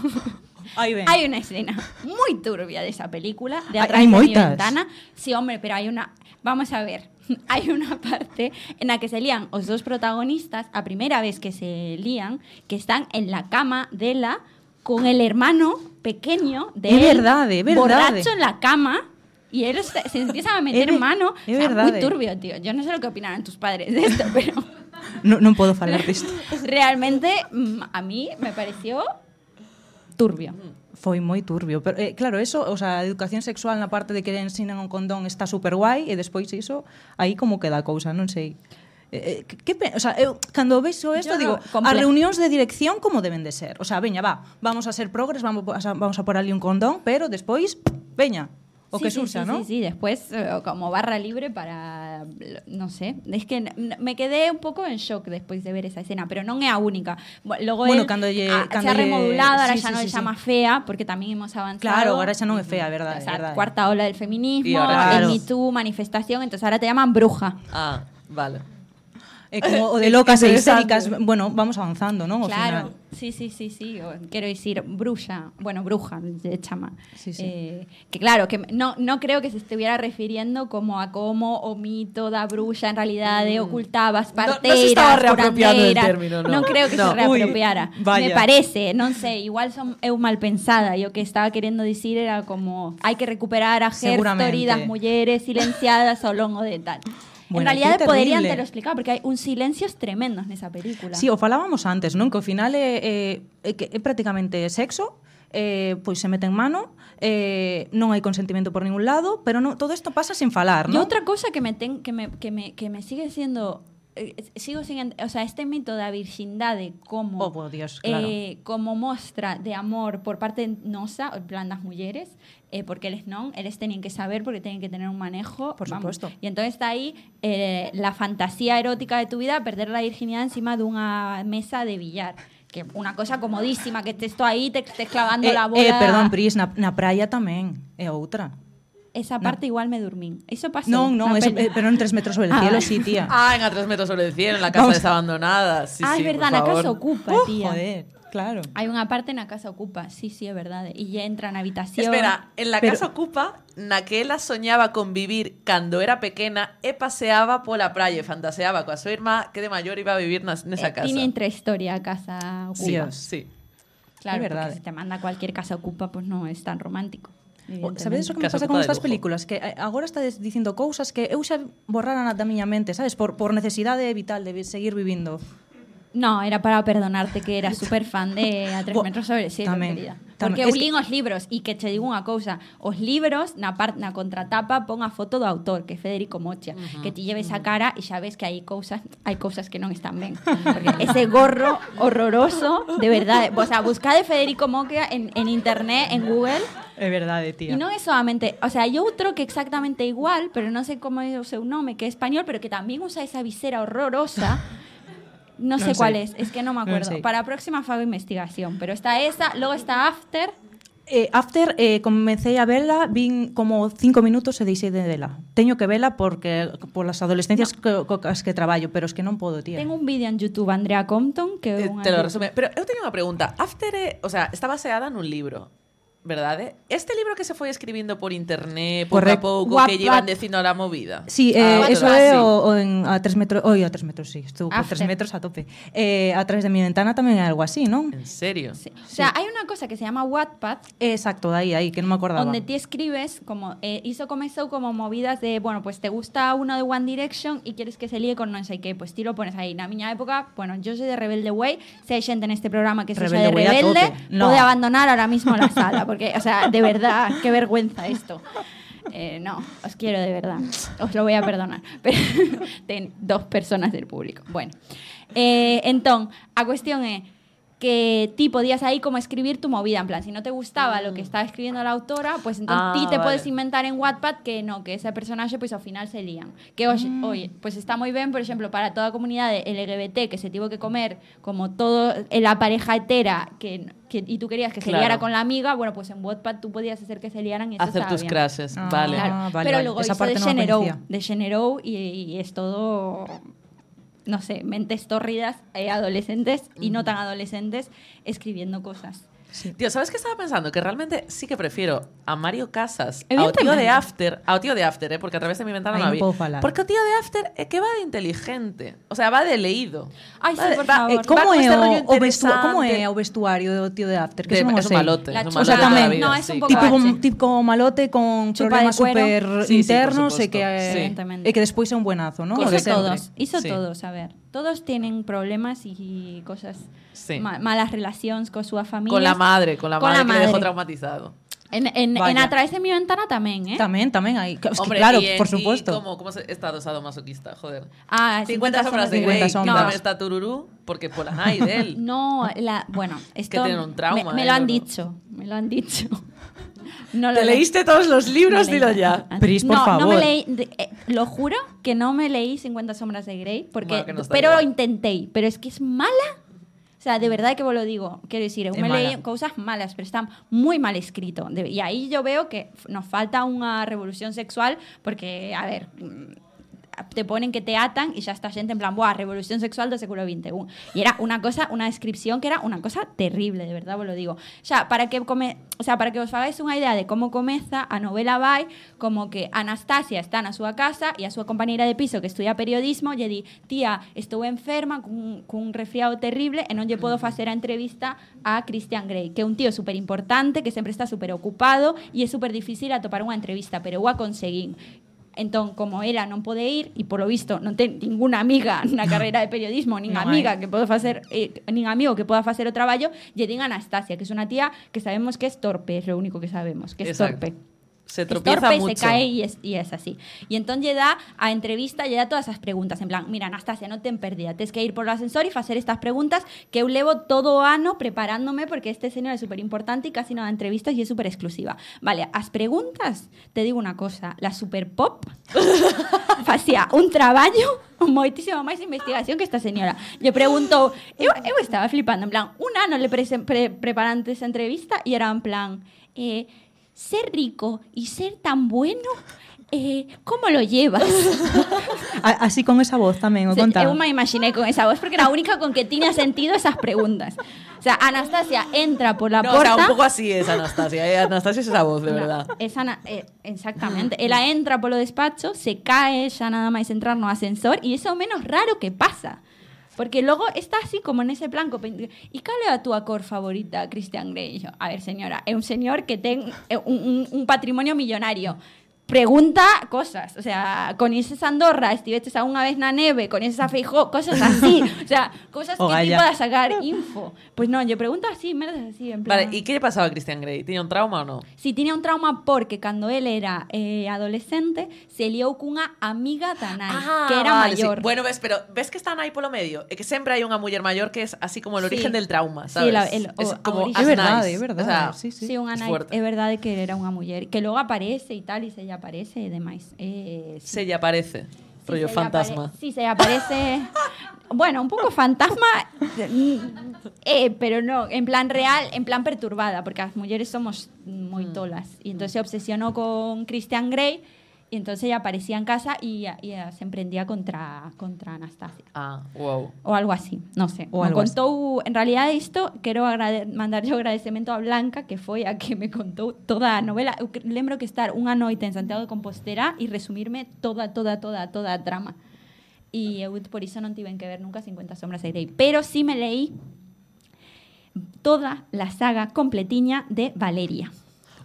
S6: Ahí ven.
S1: Hay una escena muy turbia de esa película, de atrás
S6: hay,
S1: de mi ventana. Sí, hombre, pero hay una... Vamos a ver, Hay una parte en la que se lían los dos protagonistas, a primera vez que se lían, que están en la cama de la con el hermano pequeño de
S6: É
S1: él,
S6: verdade, é verdade.
S1: borracho en la cama y él se, se empieza a meter mano.
S6: é
S1: O sea, muy turbio, tío. Yo no sé lo que opinarán tus padres de esto, pero
S6: non, non podo falar disto
S1: realmente mm, a mí me pareció turbio.
S6: Foi moi turbio, pero eh, claro, eso, o sea, a educación sexual na parte de que ensinan un condón está super guai e despois iso, aí como queda a cousa, non sei. Eh, eh, que, o sea, eu cando vexo isto digo,
S1: completo.
S6: as reunións de dirección como deben de ser. O sea, veña, va, vamos a ser progres, vamos a, vamos a por ali un condón, pero despois, veña, o
S1: Sí,
S6: que
S1: sí,
S6: surxa,
S1: sí,
S6: ¿no?
S1: Sí, sí, después eh, como barra libre para, no sé, es que me quedé un pouco en shock despois de ver esa escena, pero non é a única. Logo
S6: Bueno,
S1: él,
S6: cando lle-
S1: ah,
S6: cando
S1: se ha remodulado, ahora
S6: sí,
S1: xa
S6: sí,
S1: non
S6: sí,
S1: se
S6: sí.
S1: fea, porque tamén hemos avanzado.
S6: Claro, ahora xa non é fea, verdade,
S1: O sea,
S6: verdade.
S1: cuarta ola del feminismo,
S3: Y ahora-
S6: Claro.
S1: el Me Too, manifestación, entonces ahora te llaman bruja.
S3: Ah, vale.
S6: É como o de locas e histéricas, bueno, vamos avanzando? Ao
S1: Claro,
S6: final.
S1: sí, sí, sí, sí. o quiero decir, bruja, bueno, bruja, de chama.
S6: Sí, sí.
S1: Eh, que claro, que no, no creo que se estuviera refiriendo como a cómo o mito da bruxa en realidad de ocultabas
S3: Mm. No- no se estaba reapropiando
S1: curandeiras.
S3: término, no.
S1: Non creo que
S3: No.
S1: se reapropiara.
S6: Vaya.
S1: Me parece, non sei, igual son eu mal pensada. Yo que estaba queriendo decir era como hai que recuperar a mulleres silenciadas ao longo de tal.
S6: Bueno,
S1: en realidad podrían te lo explicar porque hai un silencios tremendos nesa película.
S6: Sí, o falábamos antes, non? Que ao final é, é, é, que é prácticamente sexo, eh, pois se mete en mano, eh, non hai consentimento por ningún lado, pero non, todo isto pasa sin falar,
S1: Y
S6: non?
S1: otra cosa que me, ten- que me, que me, que me sigue siendo eh, sigo sin, o sea, este mito da virxindade como
S6: Oh, Dios, claro.
S1: eh, como mostra de amor por parte nosa, en plan das mulleres, eh, porque eles non, eles teñen que saber porque teñen que tener un manejo.
S6: Por supuesto.
S1: Y entonces está ahí eh, la fantasía erótica de tu vida, perder la virginidad encima de una mesa de billar. Que una cosa comodísima, que estés tú ahí, te estés clavando
S6: Eh,
S1: la bola.
S6: eh, perdón, Pris, na, na praia tamén é outra.
S1: Esa parte igual me durmín. Eso pasó.
S6: Non, non,
S1: na
S6: eso, eh, pero en tres metros sobre el
S1: Ah,
S6: cielo, sí, tía.
S3: Ah, en A tres metros sobre el cielo, en la casa
S6: Vamos.
S3: desabandonada. Sí,
S1: ah,
S3: sí,
S1: es
S3: por
S1: verdad,
S3: favor.
S1: casa ocupa,
S6: Oh,
S1: tía.
S6: joder, claro.
S1: Hay unha parte na casa ocupa, sí, sí, é verdade. E ya entra na habitación.
S3: Espera, en la
S6: Pero-
S3: casa ocupa, na que ela soñaba con vivir cando era pequena e paseaba pola praia e fantaseaba coa súa irmá que de maior iba a vivir nesa
S1: Eh,
S3: casa.
S1: Tiene intrahistoria a casa
S3: Sí,
S1: ocupa.
S3: sí.
S1: Claro,
S6: É verdade.
S1: porque si te manda cualquier casa ocupa, pues no es tan romántico.
S6: Sabedes o que me pasa con estas películas? Que eh, agora estades dicindo cousas que eu xa borraran da miña mente, sabes? Por, por necesidade vital de seguir vivindo.
S1: No, era para perdonarte que era súper fan de A tres metros sobre el cielo,
S6: tamén,
S1: querida.
S6: tamén.
S1: Porque
S6: Es
S1: eu lín os libros e que che digo unha cousa, os libros na par, na contratapa pon a foto do autor, que é Federico Mocha, que ti lleves a cara e xa ves que hai cousas, hai cousas que non están ben. Porque ese gorro horroroso, de verdade, o sea, buscade Federico Mocha en, en internet, en Google,
S6: É verdade,
S1: E
S6: tía.
S1: non é solamente, o sea, hai outro que exactamente igual, pero non sei como é o seu nome, que é español, pero que tamén usa esa visera horrorosa. No sé
S6: Non
S1: cuál es, es que non me acuerdo.
S6: sei.
S1: Para a próxima fago investigación, pero está esa, logo está After.
S6: Eh, after, eh, comecei a vela, vin como cinco minutos e deixei de vela. Teño que vela porque por las adolescencias no. co, co, as que traballo, pero es que non podo, tía.
S1: Tengo un vídeo en YouTube, Andrea Compton, que
S3: Eh, te lo resume. Pero eu teño unha pregunta. After, é- o sea, está baseada nun libro. Verdade? Este libro que se foi escribindo por internet
S6: Correcto.
S3: a
S1: Wattpad.
S3: que llevan dicindo a la movida.
S6: Sí,
S3: Ah,
S6: eh, eso
S3: vale,
S6: é
S3: sí.
S6: o, o en, a tres metros, oi, a tres metros, sí, estou por
S1: After.
S6: tres metros a tope. Eh, a través de mi ventana tamén é algo así, non?
S3: En serio?
S1: Sí. O sea, hay una cosa que se llama Wattpad,
S6: Exacto, de aí, aí, que non me acordaba.
S1: donde ti escribes como eh, hizo comenzó como movidas de bueno pues te gusta uno de One Direction y quieres que se líe con no sé qué pues ti lo pones ahí na miña época bueno yo soy de Rebelde Way si hay gente en este programa que se
S6: Rebelde
S1: de Rebelde.
S6: No.
S1: puede abandonar ahora mismo la sala o sea de verdad qué vergüenza esto Eh, no, os quiero de verdad. Os lo voy a perdonar. Pero ten dos personas del público. Bueno, eh, entón, a cuestión é que ti podías ahí como escribir tu movida, en plan, si no te gustaba lo que estaba escribiendo la autora, pues entonces
S3: Ah,
S1: ti te puedes
S3: vale.
S1: inventar en Wattpad que no, que ese personaje pues ao final se lían. Que oye, oye, pues está moi ben, por exemplo, para toda a comunidade LGBT que se tivo que comer como todo en la pareja hetera que, que y tú querías que se
S3: Claro.
S1: liara con la amiga, bueno, pues en Wattpad tú podías hacer que se liaran y eso
S3: Hacer tus
S1: bien.
S3: crashes,
S6: Ah.
S3: vale.
S1: Claro,
S6: Ah, vale,
S1: pero
S6: vale.
S1: luego
S6: Esa parte
S1: de
S6: no conocía.
S1: de Generou y, y es todo, no sé, mentes tórridas, eh, adolescentes y no tan adolescentes escribiendo cosas.
S3: Tío, ¿sabes qué estaba pensando? Que realmente sí que prefiero a Mario Casas ao tío de After, ao tío de After, eh, porque a través de mi ventana non
S6: non
S3: vi.
S6: falar.
S3: Porque tío de After é que va de inteligente, o sea, va de leído.
S1: Ay,
S3: Va
S1: sí,
S3: de-
S1: por
S3: va-
S1: favor.
S3: eh,
S6: Eh, como
S3: va con
S6: é
S3: este
S6: o, vestu
S3: interesante.
S6: é o vestuario do tío de After? Que
S3: De- es un malote,
S1: La
S3: es un malote
S6: O sea,
S3: de
S6: tamén,
S3: vida,
S1: No, es
S3: sí.
S1: un poco
S6: Tipo, tipo malote con
S1: Chupa
S6: problemas
S1: de
S3: Sí, sí, por
S6: internos e
S3: supuesto.
S6: que
S3: Sí.
S1: Evidentemente.
S6: e que despois é un buenazo, ¿no?
S1: Hizo
S6: de
S1: todos, hizo
S3: Sí.
S1: todos, a ver. Todos tienen problemas y cosas,
S3: Sí.
S1: ma- malas relaciones con su familia.
S3: Con la madre, con la
S1: Con
S3: madre
S1: la
S3: que dejó traumatizado.
S1: En, en, en A través de mi ventana también, ¿eh?
S6: Tamén, tamén hai. Es que,
S3: Hombre,
S6: claro,
S3: y en-
S6: por
S3: y
S6: supuesto.
S3: como, como se- estado sadomasoquista, joder.
S1: Ah,
S3: 50 sombras de
S6: 50
S3: Grey,
S6: sombras.
S3: también está Tururú, porque por la night de él.
S1: No, la, bueno, esto
S3: tienen un trauma,
S1: me, me
S3: ¿eh?
S1: lo han
S3: No, no.
S1: dicho, me lo han dicho. No
S3: ¿Te
S1: leí.
S3: leíste todos los libros?
S1: No leí.
S3: Dilo ya.
S6: Pris, por
S1: no, no
S6: favor.
S1: me leí, eh, lo juro que no me leí 50 sombras de Grey, porque,
S3: Bueno,
S1: pero
S3: igual.
S1: lo intenté, pero es que es mala. O sea, de verdad que vos lo digo. Quiero decir, me leí
S6: mala.
S1: cosas malas, pero están muy mal escrito. De- y ahí yo veo que nos falta una revolución sexual, porque, a ver, mm, te ponen que te atan y ya está gente en plan, buah, revolución sexual del siglo XXI. Y era una cosa, una descripción que era una cosa terrible, de verdad vos lo digo. Ya, para que come, o sea, para que os hagáis unha idea de como comeza, a novela vai como que Anastasia está na súa casa e a súa compañeira de piso que estudia periodismo lle di, tía, estou enferma cun, cun resfriado terrible e non lle podo facer a entrevista a Christian Grey, que é un tío super importante, que sempre está super ocupado e é super difícil atopar unha entrevista, pero eu a conseguín. Entón, como ela non pode ir e polo visto non ten ninguna amiga na carreira de periodismo, nin
S6: Non
S1: amiga
S6: hai.
S1: que poda facer eh, nin amigo que poda facer o traballo, lle din Anastasia, que é unha tía que sabemos que é torpe, é o único que sabemos, que é
S3: Exacto.
S1: torpe.
S3: Se
S1: es
S3: tropieza
S1: torpe,
S3: mucho.
S1: se cae y es, y es así. Y entonces da a entrevista, lle da todas esas preguntas, en plan, mira, Anastasia, no ten pérdida, tens que ir por o ascensor e facer estas preguntas que eu levo todo ano preparándome porque este señor é súper importante e casi non dá entrevistas e é súper exclusiva. Vale, as preguntas, te digo unha cosa, la super pop facía un traballo moitísimo máis investigación que esta señora. Lle preguntou, eu, eu estaba flipando, en plan, un ano le prese- pre, preparando esa entrevista e era en plan, eh, ser rico y ser tan bueno, eh, ¿cómo lo llevas?
S6: Así con esa voz tamén, o
S1: Se-
S6: conta.
S1: Eu me imaginé con esa voz porque era a única con que tiña sentido esas preguntas. O sea, Anastasia entra por la
S3: No, o
S1: porta.
S3: sea, un poco así es Anastasia. eh, Anastasia es esa voz, de
S1: No,
S3: verdad.
S1: esa na- eh, exactamente. Ela entra polo despacho, se cae xa nada máis entrar no ascensor e iso é o menos raro que pasa. Porque logo está así como nese plan co pen- E cal é a túa cor favorita, Christian Grey? A ver, señora, é un señor que ten eh, un patrimonio millonario. Pregunta cosas, o sea, coñeces Andorra, estiveches unha vez na neve, coñeces a Feijó, cosas así, o sea, cosas
S6: O
S1: que
S6: Gaia.
S1: podas sacar info. Pues non, yo pregunto así, merdas así, en plan...
S3: Vale, ¿y qué le pasaba a Christian Grey? ¿Tenía un trauma o no?
S1: Si tiña un trauma porque cando él era eh, adolescente se liou cunha amiga da nai, que era
S3: Ah, vale, sí.
S1: maior.
S3: Bueno, ves, pero ves que están ahí por lo medio. Es que siempre hay una mujer mayor que es así como el
S1: Sí.
S3: origen del trauma,
S1: Sí,
S3: ¿sabes?
S1: la- el-
S3: es
S1: o-
S3: como
S6: verdade,
S3: nice.
S6: é verdade.
S3: O sea,
S6: sí, sí.
S1: Sí, unha
S3: es
S1: é verdade que era unha muller que logo aparece e tal e se lle aparece e demais. Eh, sí.
S3: Se ella aparece.
S1: Sí,
S3: rollo fantasma.
S1: apare- sí, se lle aparece. bueno, un pouco fantasma, mm, eh, pero no, en plan real, en plan perturbada, porque as mulleres somos moi
S3: Mm.
S1: tolas. E entonces se obsesionó con Christian Grey y entonces ella aparecía en casa y, y se emprendía contra, contra Anastasia.
S3: Ah, wow.
S1: O algo así, no sé.
S6: O
S1: me
S6: algo así.
S1: contou, en realidad isto, quero mandar yo agradecemento a Blanca, que foi a que me contou toda a novela. Eu lembro que estar unha noite en Santiago de Compostela e resumirme toda, toda, toda, toda a trama. E eu por iso non tiven que ver nunca 50 sombras de Grey. Pero sí me leí toda la saga completiña de Valeria.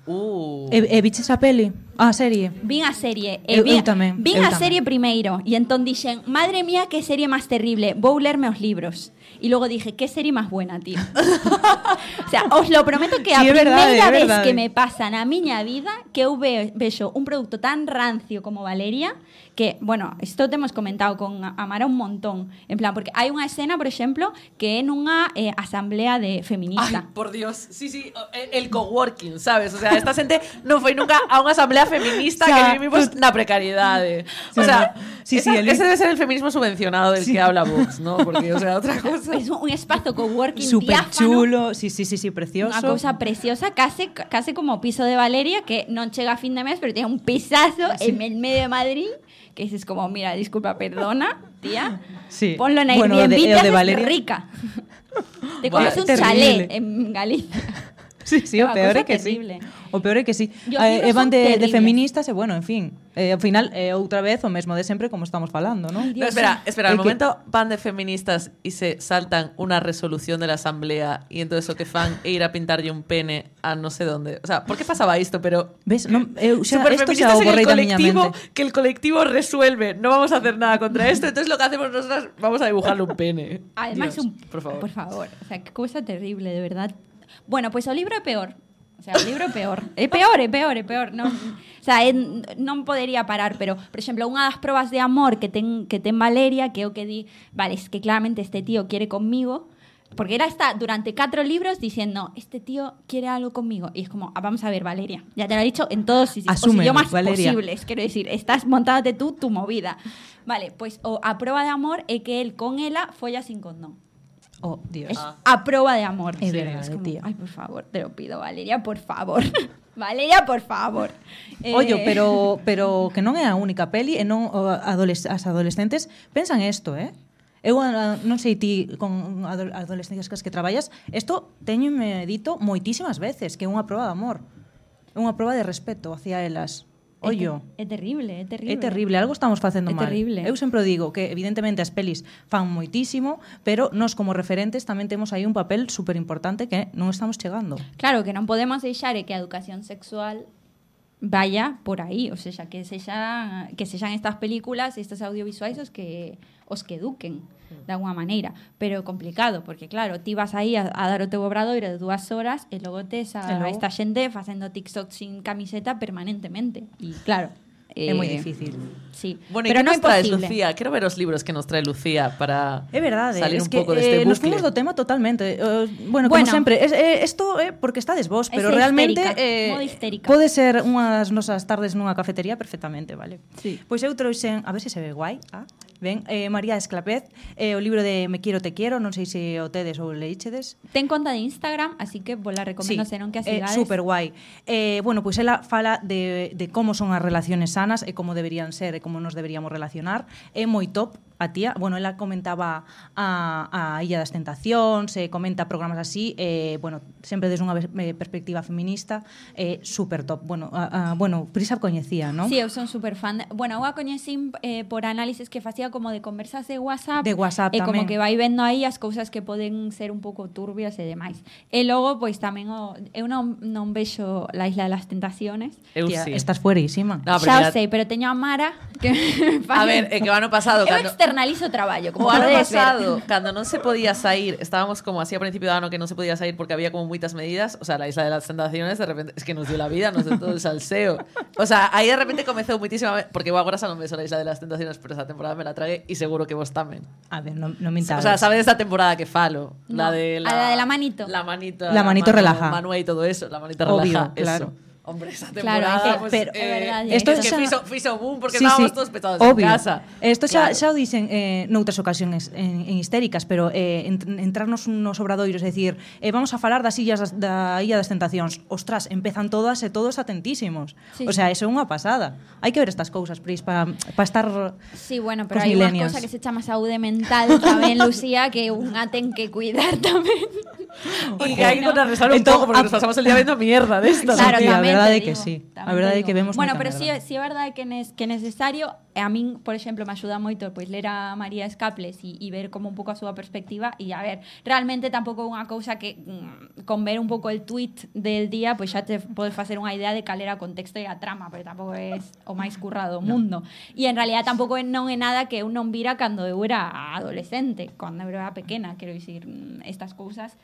S3: Uh.
S6: E, e viches a peli? A serie?
S1: Vin a serie. E
S6: eu,
S1: vi,
S6: eu tamén.
S1: Vin
S6: eu
S1: a
S6: tamén.
S1: serie primeiro e entón dixen, madre mía, que serie máis terrible, vou lerme os libros. E logo dije, que serie máis buena, tío. o sea, os lo prometo que a
S6: Sí, verdade,
S1: primeira
S6: é
S1: vez
S6: verdade.
S1: que me pasa na miña vida que eu ve, vexo un produto tan rancio como Valeria, que, bueno, isto temos comentado con Amara un montón, en plan, porque hai unha escena, por exemplo, que é nunha eh, asamblea de
S3: Ay,
S1: feminista.
S3: por Dios. Sí, sí, el, coworking, ¿sabes? O sea, esta gente no fue nunca a una asamblea feminista
S6: O sea,
S3: que vivimos na precariedade. O sea.
S6: Sí,
S3: esa-
S6: sí, el-
S3: ese debe ser el feminismo subvencionado del que habla Vox, ¿no? Porque, o sea, otra cosa.
S1: Es un espazo coworking diáfano.
S6: chulo, sí, sí, sí, sí, precioso.
S1: Unha cousa preciosa, case, case como piso de Valeria, que non chega a fin de mes, pero tiene un pisazo en el medio de Madrid, que dices como, mira, disculpa, perdona, tía,
S6: Sí.
S1: ponlo en
S6: Bueno,
S1: Airbnb,
S6: o de- de
S1: haces
S6: Valeria-
S1: rica. Te comes un
S6: terrible.
S1: chalet en Galicia.
S6: Sí, sí, o
S1: Unha
S6: peor é que
S1: terrible.
S6: sí. O peor é que sí.
S1: E os
S6: Eh,
S1: libros
S6: e van
S1: son
S6: de, feministas e bueno, en fin. Eh, ao final, eh, outra vez o mesmo de sempre como estamos falando, ¿no?
S1: Ay,
S3: No, espera, espera, al
S6: que-
S3: momento van de feministas y se saltan una resolución de la asamblea y entonces lo que fan é ir a pintarlle un pene a no sé dónde. O sea, ¿por qué pasaba esto? Pero
S6: Ves, non, eu xa,
S3: Super
S6: isto
S3: feministas
S6: xa o
S3: en el
S6: borrei da miña
S3: colectivo,
S6: mente.
S3: que el colectivo resuelve, no vamos a hacer nada contra esto, entonces lo que hacemos nosotras, vamos a dibujarle un pene.
S1: Además,
S3: Dios,
S1: un,
S3: por favor.
S1: Por favor. O sea, qué cosa terrible, de verdad. Bueno, pues o libro é peor. O sea, o libro é peor. É peor, é peor, é peor. Non, o sea, é, non podería parar, pero, por exemplo, unha das probas de amor que ten, que ten Valeria, que é o que di, vale, es que claramente este tío quiere conmigo, porque era está durante cuatro libros diciendo, este tío quiere algo conmigo. Y es como, ah, vamos a ver, Valeria, ya te lo he dicho en todos los idiomas
S6: Valeria.
S1: posibles. Quiero decir, estás montándote tú tu movida. Vale, pues o a prueba de amor é que él con ela folla sin condón.
S6: Oh, Dios.
S1: Es ah. a prueba de amor.
S6: Es
S1: sí,
S6: verdad, es
S1: como,
S6: tío.
S1: Ay, por favor, te lo pido, Valeria, por favor. Valeria, por favor. Eh...
S6: Ollo, pero pero que non é a única peli eh, e non adoles, as adolescentes pensan isto, eh? Eu ah, non sei ti con adolescentes que, que traballas, isto teño dito moitísimas veces que é unha proba de amor. É unha proba de respeto hacia elas ollo.
S1: É, te, é terrible, é terrible.
S6: É terrible, algo estamos facendo
S1: é
S6: mal.
S1: Terrible.
S6: Eu sempre digo que evidentemente as pelis fan moitísimo, pero nos como referentes tamén temos aí un papel super importante que non estamos chegando.
S1: Claro, que non podemos deixar que a educación sexual vaya por aí, o sea, que sexan que sexan estas películas, estos audiovisuais os que os que eduquen de alguma maneira, pero é complicado porque claro, ti vas aí a, a dar o teu obradoiro de dúas horas e logo tes a, a esta xente facendo TikTok sin camiseta permanentemente. E claro,
S6: É
S1: eh, moi
S6: difícil.
S1: Sí.
S3: Bueno,
S1: pero non
S3: nos traes, Lucía? Quero ver os libros que nos trae Lucía para
S6: é verdade, eh.
S3: salir
S6: es
S3: un pouco deste
S6: de eh,
S3: bucle.
S6: Nos fomos do tema totalmente. Uh, bueno,
S1: bueno,
S6: como sempre, isto eh, é, é, eh, porque estades vos, pero realmente eh, pode ser unhas nosas tardes nunha cafetería perfectamente, vale?
S1: Sí.
S6: Pois eu trouxen, a ver se se ve guai, ah, Ben, eh, María Esclapez, eh, o libro de Me Quiero, Te Quiero, non sei se o tedes ou leíchedes.
S1: Ten conta de Instagram, así que vos la recomendo, sí, senón que a. Eh,
S6: super guai. Eh, bueno, pois pues ela fala de, de como son as relaciones sanas e como deberían ser e como nos deberíamos relacionar. É moi top, a tía. Bueno, ela comentaba a, a Illa das Tentacións, eh, comenta programas así, eh, bueno, sempre desde unha eh, perspectiva feminista, eh, super top. Bueno, a, a, bueno, Prisa coñecía, non?
S1: Sí, eu son super fan. De... Bueno, eu a coñecín eh, por análisis que facía como de conversas de WhatsApp.
S6: De WhatsApp
S1: E como
S6: tamén.
S1: que vai vendo aí as cousas que poden ser un pouco turbias e demais. E logo, pois tamén o... eu non, non vexo La Isla de las Tentaciones.
S3: Eu
S6: Tía,
S3: sí.
S6: estás fuerísima.
S3: No,
S1: Xa o sei, pero teño a Mara que
S3: A ver, é que o ano pasado
S1: Eu
S3: cando
S1: externalizo o traballo, como
S3: O ano
S1: podedes ver.
S3: pasado, cando non se podía sair, estábamos como así a principio do ano que non se podía sair porque había como moitas medidas, o sea, la isla de las tentaciones de repente, es que nos dio la vida, nos dio todo el salseo. O sea, aí de repente comezou muitísima, porque eu agora xa non beso la isla de las tentaciones, pero esa temporada me la tragué e seguro que vos tamén.
S6: A ver, non, non mintas.
S3: O sea, sabes esta temporada que falo,
S1: No,
S3: la de la,
S1: a la de la manito.
S3: La manito.
S6: La manito
S3: mano,
S6: relaja.
S3: Manuel y todo eso, la manito
S6: Obvio,
S3: relaja,
S6: claro.
S3: eso. Hombre, esa
S1: Claro,
S3: temporada,
S1: que-
S3: pues,
S1: pero- é verdade.
S3: Esto es que
S6: xa-
S3: boom porque
S6: Sí,
S3: estábamos
S6: sí,
S3: todos petados
S6: obvio.
S3: en casa.
S6: Esto xa,
S3: Claro.
S6: xa o dicen eh, noutras ocasións en, en histéricas, pero eh, ent- entrarnos nos obradoiros, é dicir, eh, vamos a falar das illas das, da Illa das Tentacións. Ostras, empezan todas e todos atentísimos.
S1: Sí,
S6: o sea, eso é unha pasada. Hai que ver estas cousas, Pris, para pa estar...
S1: Sí, bueno, pero hai unha cosa que se chama saúde mental tamén, Lucía, que unha ten que cuidar tamén.
S3: Y que hay que contrarrestar un
S6: Entón,
S3: poco porque nos pasamos el día viendo mierda de esto.
S1: Claro, tamén
S6: verdade é que sí. A verdade é que vemos
S1: Bueno, pero
S6: si,
S1: si é verdade que, nes, que é necesario, a min, por exemplo, me axuda moito pois ler a María Escaples e, e ver como un pouco a súa perspectiva e a ver, realmente tampouco é unha cousa que mm, con ver un pouco el tweet del día, pois xa te podes facer unha idea de cal era o contexto e a trama, pero tampouco é o máis currado do mundo. E no. en realidad tampouco é, non é nada que eu non vira cando eu era adolescente, cando eu era pequena, quero dicir, mm, estas cousas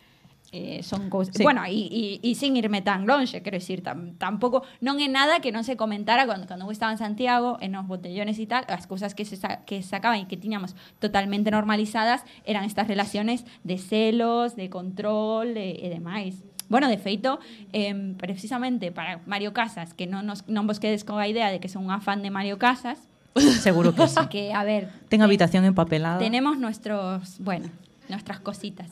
S1: eh, son cousas...
S6: Sí.
S1: Bueno, e sin irme tan longe, quero dicir, tam, tampouco non é nada que non se comentara cando eu estaba en Santiago, en os botellones e tal, as cousas que se sa, que sacaban e que tiñamos totalmente normalizadas eran estas relaciones de celos, de control e, e demais. Bueno, de feito, eh, precisamente para Mario Casas, que non, nos, non vos quedes con a idea de que son unha fan de Mario Casas,
S6: Seguro que sí.
S1: que, a ver,
S6: Ten
S1: ten-
S6: habitación empapelada.
S1: tenemos nuestros, bueno, nuestras cositas.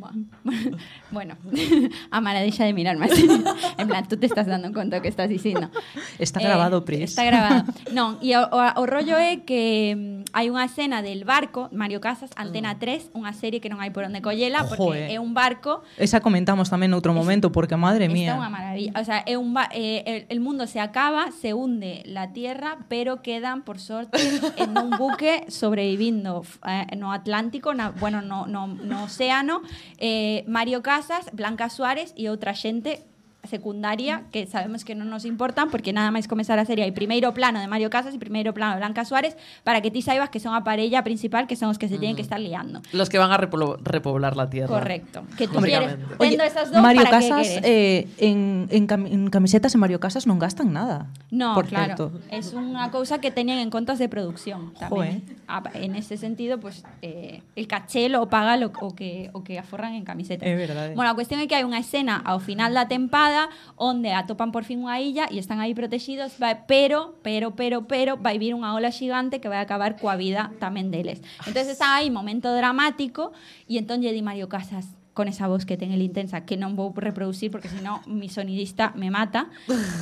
S1: Bueno, a maravilla de mirarme así. En plan, tú te estás dando cuenta que estás diciendo.
S6: Está
S1: eh,
S6: grabado, Pris.
S1: Está grabado. Non, e o, o o rollo é que mm, hai unha escena del barco, Mario Casas, Antena mm. 3, unha serie que non hai por onde collela, porque
S6: eh.
S1: é un barco...
S6: Esa comentamos tamén noutro momento, porque madre mía.
S1: Está unha maravilla. O sea, é un ba... eh, el, el mundo se acaba, se hunde la Tierra, pero quedan, por sorte, en un buque sobrevivindo eh, no Atlántico, na, bueno, no, no, no océano, eh, Mario Casas, Blanca Suárez e outra xente secundaria que sabemos que non nos importan porque nada máis comezar a serie hai primeiro plano de Mario Casas e primeiro plano de Blanca Suárez para que ti saibas que son a parella principal que son os que se tienen que estar liando.
S3: Los que van a repoblar la tierra.
S1: Correcto. Que tú quieres,
S3: Oye,
S1: esas dos,
S6: Mario
S1: para
S6: Casas
S1: que
S6: eh, en, en, cam- en camisetas en Mario Casas non gastan nada.
S1: No,
S6: por
S1: claro.
S6: certo.
S1: Es una cosa que tenían en contas de producción.
S6: Joder.
S1: Ah, En ese sentido, pues eh, el caché lo paga lo, o, que, o que aforran en camisetas.
S6: É verdade.
S1: Bueno, a cuestión é que hai unha escena ao final da tempada onde atopan por fin unha illa e están aí protegidos, vai, pero, pero, pero, pero, vai vir unha ola xigante que vai acabar coa vida tamén deles. Entonces está aí momento dramático e entón lle di Mario Casas con esa voz que ten el intensa que non vou reproducir porque senón mi sonidista me mata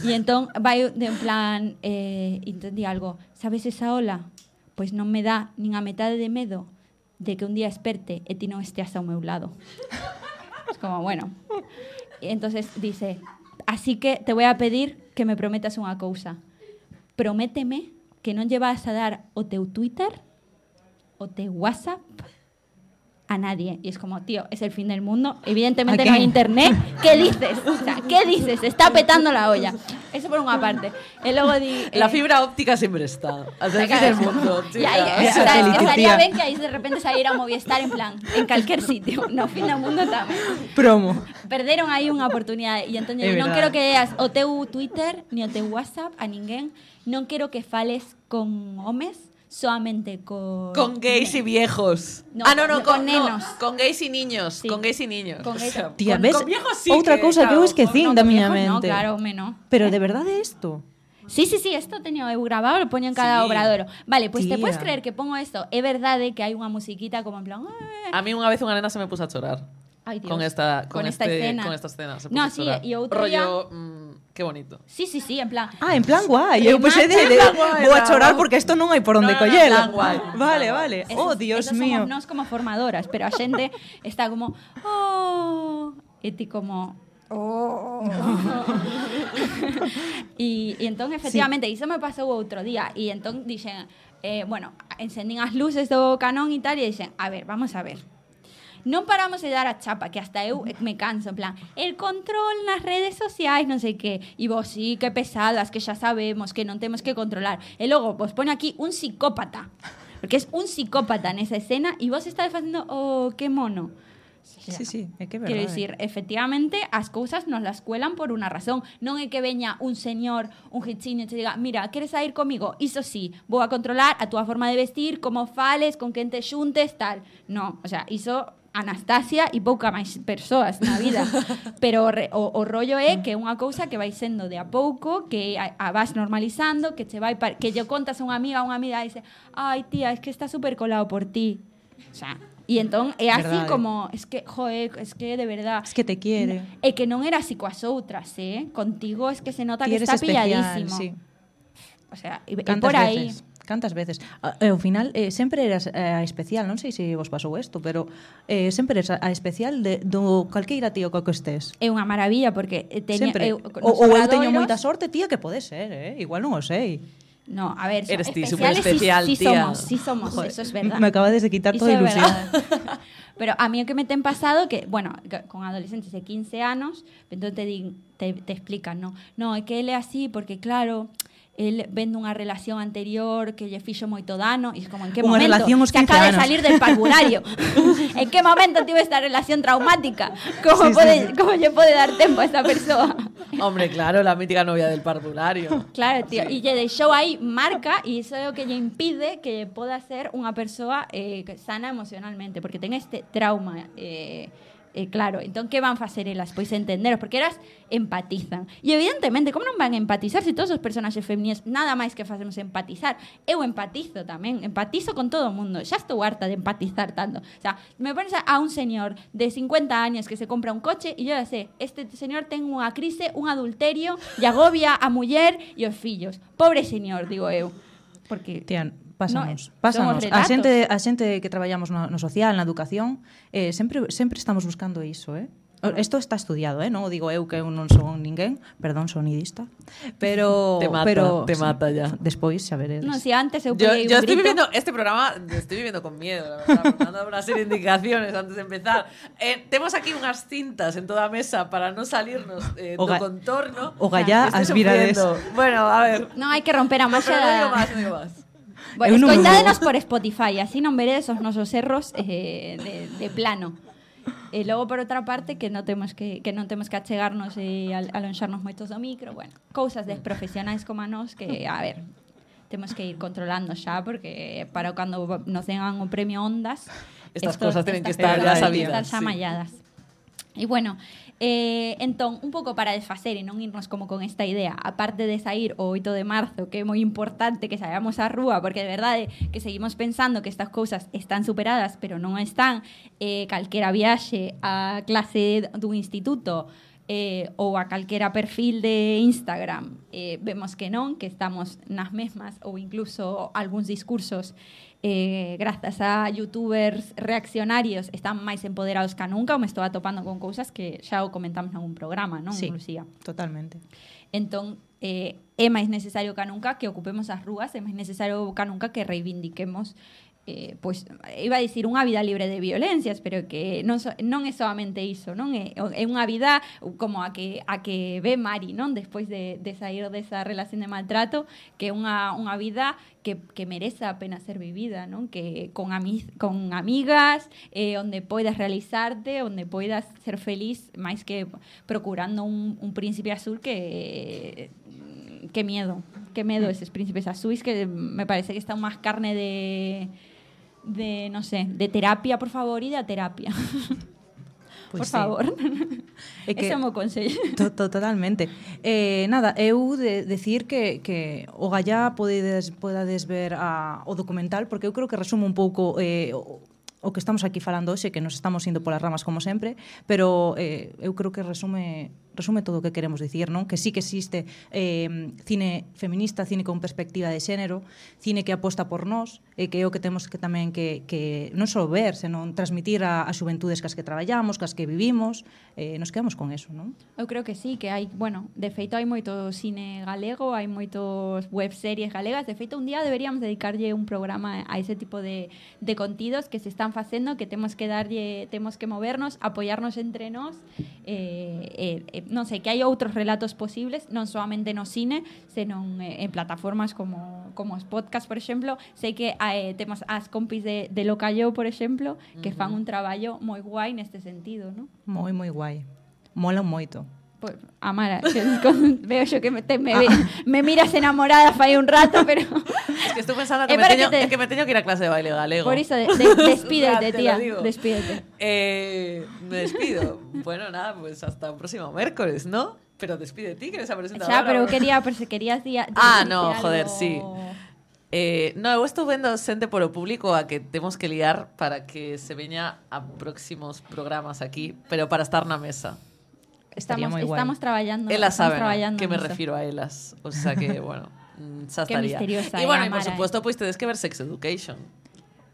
S1: e entón vai de en plan eh, entendí algo sabes esa ola? Pois non me dá nin a metade de medo de que un día esperte e ti non esteas ao meu lado es como, bueno. Entonces dice, así que te voy a pedir que me prometas unha cousa. Prométeme que non lle vas a dar o teu Twitter, o teu WhatsApp, a nadie. Y es como, tío, es el fin del mundo. Evidentemente
S6: ¿A
S1: no hay internet. ¿Qué dices? O sea, ¿qué dices? Está petando la olla. Eso por una parte. Y luego di,
S3: La
S1: eh,
S3: fibra óptica siempre está. Hasta
S1: Claro.
S3: del mundo.
S1: Y ahí,
S3: chica.
S1: o sea, que estaría bien que ahí de repente saliera a Movistar en plan, en cualquier sitio. No, fin del mundo también.
S6: Promo.
S1: Perderon aí unha oportunidade e entón non quero que deas o teu Twitter ni o teu WhatsApp a ninguén non quero que fales con homes solamente con
S3: Con gays y viejos.
S1: No,
S3: ah, no, no, con,
S1: con
S3: no, con gays y niños.
S1: Sí.
S3: Con gays y niños.
S1: Con
S3: O
S1: gays-
S3: sea,
S6: Tía,
S3: con-
S6: ves?
S3: con viejos sí
S6: Outra
S3: que,
S6: cousa que eu
S3: claro,
S6: esquecín
S1: no,
S6: da
S1: con
S6: miña
S1: viejos no,
S6: mente.
S1: claro, home, no.
S6: Pero
S1: Eh.
S6: de verdade isto?
S1: Sí, sí, sí, esto eu grabado, lo poño en cada
S3: Sí.
S1: obradoro. Vale, pues te puedes creer que pongo esto. É verdade que hai unha musiquita como en plan... "Eh".
S3: A mí una vez una nena se me puso a chorar.
S1: Ay, Dios.
S3: Con esta, con,
S1: Con esta
S3: este-
S1: escena.
S3: Con esta escena. Se
S1: No, sí, y outro
S3: Rollo, mm, qué bonito.
S1: Sí, sí, sí, en plan...
S6: Ah, en plan guai. Eu pensei de, de vou a
S3: no.
S6: chorar porque isto non hai por onde
S3: No, no, no,
S6: collelo.
S3: en plan guai.
S6: Vale, vale.
S1: Esos-
S6: Oh, Dios mío.
S1: somos nós como formadoras, pero a xente está como, oh, e ti como, oh. e, e entón, efectivamente, iso me pasou outro día, e entón dixen, eh, bueno, encendín as luces do canón e tal, e dixen, a ver, vamos a ver, non paramos de dar a chapa, que hasta eu me canso, en plan, el control nas redes sociais, non sei que, e vos sí, que pesadas, que xa sabemos que non temos que controlar. E logo, vos pone aquí un psicópata, porque es un psicópata nesa escena, e vos está facendo, oh, que mono.
S6: Sí, sí, é que verdade.
S1: Quero dicir, efectivamente, as cousas nos las cuelan por unha razón. Non é que veña un señor, un hichiño, e te diga, mira, queres sair comigo? Iso sí, vou a controlar a túa forma de vestir, como fales, con quen te xuntes, tal. No, o sea, iso Anastasia e pouca máis persoas na vida pero o, o, o rollo é que é unha cousa que vai sendo de a pouco que a, a vas normalizando que che vai par, que lle contas a unha amiga a unha amiga e dice ai tía, es que está super colado por ti o sea, E entón é así
S6: verdade.
S1: como, es que, joe, es que de verdad...
S6: Es que te quiere.
S1: É que non era así coas outras, eh? Contigo es que se nota
S6: Ti
S1: que está
S6: especial,
S1: pilladísimo.
S6: Sí.
S1: O sea, e por aí...
S6: Veces? cantas veces. Ao final, eh, sempre eras eh, a especial, non sei se vos pasou isto, pero eh, sempre eres a especial de, do calqueira tío co que estés.
S1: É unha maravilla, porque teña...
S6: Sempre.
S1: Eu,
S6: o, ou eu teño moita sorte, tía, que pode ser, eh? igual non o sei.
S1: No, a ver,
S3: eres ti
S1: super
S3: especial,
S1: sí, sí
S3: tía.
S1: somos, sí somos,
S6: Joder,
S1: eso es verdad.
S6: Me acaba de quitar
S1: eso
S6: toda ilusión.
S1: Pero a mí o que me ten pasado que, bueno, con adolescentes de 15 anos, entón te, din, te, te explican, no, no, é que ele é así porque claro, el vendo unha relación anterior que lle fixo moito dano e como en que
S6: unha
S1: momento?
S6: relación os
S1: que acaba
S6: anos.
S1: de salir del parvulario. En que momento tive esta relación traumática? Como,
S6: sí,
S1: pode,
S6: sí, sí.
S1: como lle pode dar tempo a esta persoa
S3: hombre claro la mítica novia del parvulario.
S1: Claro tío. E lle deixou aí marca e iso é o que lle impide que poda ser unha persoa eh, sana emocionalmente porque ten este trauma eh, Eh, claro, entón que van facer elas? Pois entenderos, porque elas empatizan. E evidentemente, como non van a empatizar se todos os personaxes femininas nada máis que facemos empatizar? Eu empatizo tamén, empatizo con todo o mundo. Xa estou harta de empatizar tanto. O sea, me pones a un señor de 50 años que se compra un coche e yo ya sé, este señor ten unha crise, un adulterio, e agobia a muller e os fillos. Pobre señor, digo eu. Porque...
S6: Tian, Pásanos,
S1: no,
S6: pásanos. A xente, a xente que traballamos no, no social, na educación, eh, sempre, sempre estamos buscando iso, eh? Isto ah. está estudiado, eh? non o digo eu que eu non son ninguén, perdón, sonidista, pero
S3: te mata,
S6: pero
S3: te mata ya.
S6: Despois xa veredes.
S1: Non, si antes eu
S3: yo, yo estoy
S1: grito.
S3: viviendo este programa, estoy viviendo con miedo, la verdad, dando una serie de indicaciones antes de empezar. Eh, temos aquí unhas cintas en toda a mesa para non salirnos eh,
S6: o
S3: do contorno.
S6: O gallá as virades.
S3: Bueno, a ver.
S1: Non hai que romper a magia.
S3: No,
S1: pero
S3: digo más, no digo más.
S1: Bueno,
S6: vou.
S1: por Spotify, así non veredes os nosos erros eh, de, de plano. E logo por outra parte que non temos que que non temos que achegarnos e al, alonxarnos moitos do micro, bueno, cousas de profesionais como a nós que, a ver, temos que ir controlando xa porque para cando nos den o premio Ondas
S3: Estas
S1: esto-
S3: cosas tienen que
S6: estar ya
S3: sabidas,
S1: estar
S3: sí.
S1: xa malladas. E bueno, eh, entón, un pouco para desfacer e non irnos como con esta idea, aparte de sair o 8 de marzo, que é moi importante que saíamos á rúa, porque de verdade que seguimos pensando que estas cousas están superadas, pero non están, eh, calquera viaxe a clase dun instituto, eh, ou a calquera perfil de Instagram eh, vemos que non, que estamos nas mesmas ou incluso algúns discursos eh, grazas a youtubers reaccionarios están máis empoderados que nunca ou me estou atopando con cousas que xa o comentamos nalgún programa, non,
S6: Sí,
S1: Lucía?
S6: totalmente.
S1: Entón, eh, é máis necesario que nunca que ocupemos as rúas, é máis necesario que nunca que reivindiquemos eh, pois iba a dicir unha vida libre de violencias, pero que non so, non é solamente iso, non é, é unha vida como a que a que ve Mari, non, despois de, de sair desa relación de maltrato, que é unha, unha vida que, que merece a pena ser vivida, non? Que con, ami, con amigas, eh, onde poidas realizarte, onde poidas ser feliz, máis que procurando un, un príncipe azul que que miedo, que miedo esos príncipes azuis que me parece que están máis carne de de, no sé, de terapia, por favor, e da terapia.
S6: Pois
S1: por
S6: sí.
S1: favor.
S6: É que,
S1: Ese é o meu consello.
S6: To, to, totalmente. Eh, nada, eu de, decir que, que o Gallá podedes, podades ver a, o documental, porque eu creo que resume un pouco eh, o, o que estamos aquí falando hoxe, que nos estamos indo polas ramas como sempre, pero eh, eu creo que resume resume todo o que queremos dicir, non? Que sí que existe eh, cine feminista, cine con perspectiva de xénero, cine que aposta por nós, e que é o que temos que tamén que, que non só ver, senón transmitir a, a xuventudes cas que traballamos, cas que vivimos, eh, nos quedamos con eso, non?
S1: Eu creo que sí, que hai, bueno, de feito hai moito cine galego, hai moitos webseries galegas, de feito un día deberíamos dedicarlle un programa a ese tipo de, de contidos que se están facendo, que temos que darlle, temos que movernos, apoiarnos entre nós, eh, eh, non sei, que hai outros relatos posibles, non solamente no cine, senón eh, en plataformas como, como os podcast, por exemplo. Sei que eh, temos as compis de, de Locayo, por exemplo, que fan un traballo moi guai neste sentido, non?
S6: Moi, moi guai. Mola moito.
S1: Pues, Amara, veo yo que me, te- me, me miras enamorada fai un rato, pero
S3: Es que estoy pensando que,
S1: Eh,
S3: me
S1: que te-
S3: que me teño que ir a clase de baile galego.
S1: por eso de- de-
S3: Ya,
S1: despídete,
S3: te
S1: tía, despídete.
S3: Eh, me despido. bueno, nada, pues hasta un próximo miércoles, ¿no? Pero despide ti, que eres a presentadora.
S1: Xa, pero quería, pero querías día,
S3: Ah, no,
S1: algo-
S3: joder, sí. Eh, no, eu estou vendo xente polo público a que temos que liar para que se veña a próximos programas aquí, pero para estar na mesa.
S1: Estamos,
S6: guai.
S1: estamos traballando,
S3: Elas
S1: estamos
S3: saben
S1: traballando
S3: que me
S1: niso.
S3: refiro a elas. O sea que, bueno, mm,
S1: Qué
S3: estaría.
S1: misteriosa
S3: y bueno, y por
S1: Amara,
S3: supuesto, pues tedes que ver Sex Education.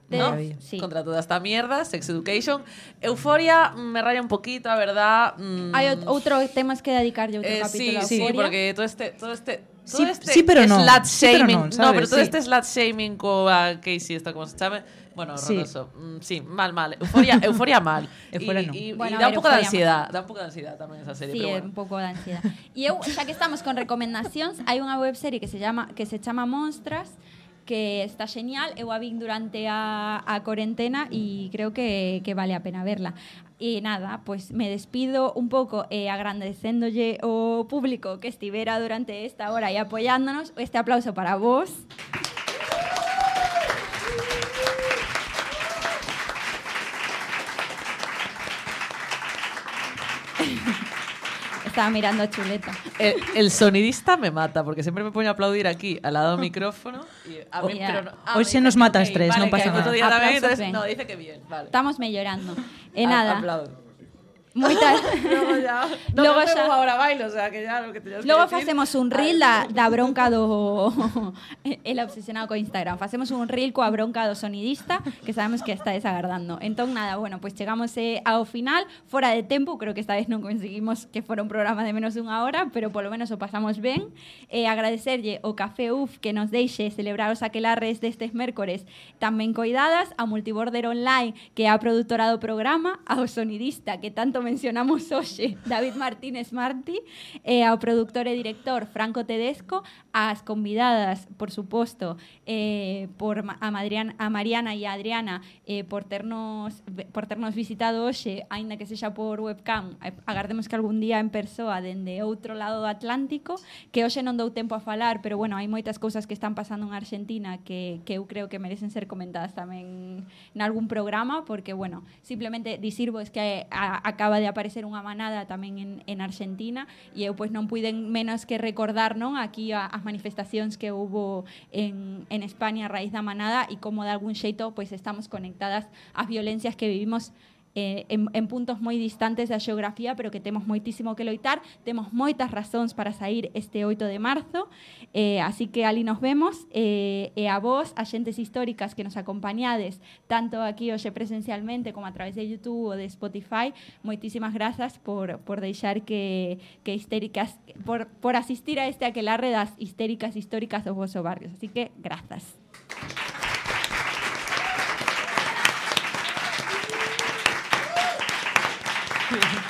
S3: ¿no?
S1: sí.
S3: Contra toda esta mierda, Sex Education. Euforia mm, me raya un poquito, a verdad. mm,
S1: Hai ot- outro temas que dedicarlle outro
S3: eh,
S1: capítulo
S3: sí, sí, porque todo este, todo este,
S6: Sí,
S3: este
S6: sí, pero no.
S3: slut
S6: Sí, pero
S3: shaming,
S6: no,
S3: no, pero todo
S6: Sí.
S3: este slut shaming coa Casey, esta como se chame, bueno,
S6: Sí.
S3: horroroso. Mm, Sí, mal, mal. Euforia, euforia mal.
S6: Euforia
S3: y,
S6: no.
S3: y- y
S1: Bueno,
S3: da
S1: a
S3: un poco de ansiedad, da un poco de ansiedad tamén esa serie,
S1: Sí,
S3: pero bueno.
S1: un pouco de ansiedad. E eu, xa que estamos con recomendacións, hai unha webserie que se llama que se chama Monstras, que está genial, eu a vin durante a, a cuarentena e creo que, que vale a pena verla. E nada, pues me despido un pouco eh, agradecéndolle o público que estivera durante esta hora e apoyándonos. Este aplauso para vos. Estaba mirando a Chuleta.
S3: El, el sonidista me mata porque siempre me pone a aplaudir aquí al lado del micrófono. Y a mí,
S1: Oh,
S3: pero no- ah,
S6: Hoy se nos mata
S3: ok,
S6: estrés,
S3: vale,
S6: no pasa nada.
S3: también, entonces, no, dice que bien. Vale.
S1: Estamos mellorando. E
S3: A-
S1: nada,
S3: Aplaudo.
S1: Moitas...
S3: Luego ya. No, Luego
S1: xa-
S3: ahora bailo, o sea que ya lo que tenías que
S1: facemos un reel da, da bronca do el obsesionado co Instagram. Facemos un reel coa bronca do sonidista que sabemos que está desagardando. Entón nada, bueno, pues chegamos eh, ao final, fora de tempo, creo que esta vez non conseguimos que fora un programa de menos dunha hora, pero polo menos o pasamos ben. Eh, agradecerlle o Café UF que nos deixe celebrar os aquelarres destes mércores tan ben coidadas, a Multiborder Online, que é a produtora do programa, ao sonidista que tanto mencionamos hoxe, eh, David Martínez Martí, eh, e ao productor e director Franco Tedesco, ás convidadas, por suposto, eh, por a, Madriana, a Mariana e a Adriana eh, por ternos por ternos visitado hoxe, eh, aínda que sexa por webcam, agardemos que algún día en persoa dende outro lado do Atlántico, que hoxe non dou tempo a falar, pero bueno, hai moitas cousas que están pasando en Argentina que, que eu creo que merecen ser comentadas tamén en algún programa, porque bueno, simplemente dicirvos que a, a, acaba de aparecer unha manada tamén en, en Argentina e eu pois non puiden menos que recordar non aquí a, as manifestacións que houbo en, en España a raíz da manada e como de algún xeito pois estamos conectadas ás violencias que vivimos eh, en, en puntos moi distantes da xeografía, pero que temos moitísimo que loitar, temos moitas razóns para sair este 8 de marzo, eh, así que ali nos vemos, eh, e a vos, a xentes históricas que nos acompañades, tanto aquí hoxe presencialmente como a través de YouTube ou de Spotify, moitísimas grazas por, por deixar que, que histéricas, por, por asistir a este aquelarre das histéricas históricas dos vosos barrios, así que grazas. Thank you.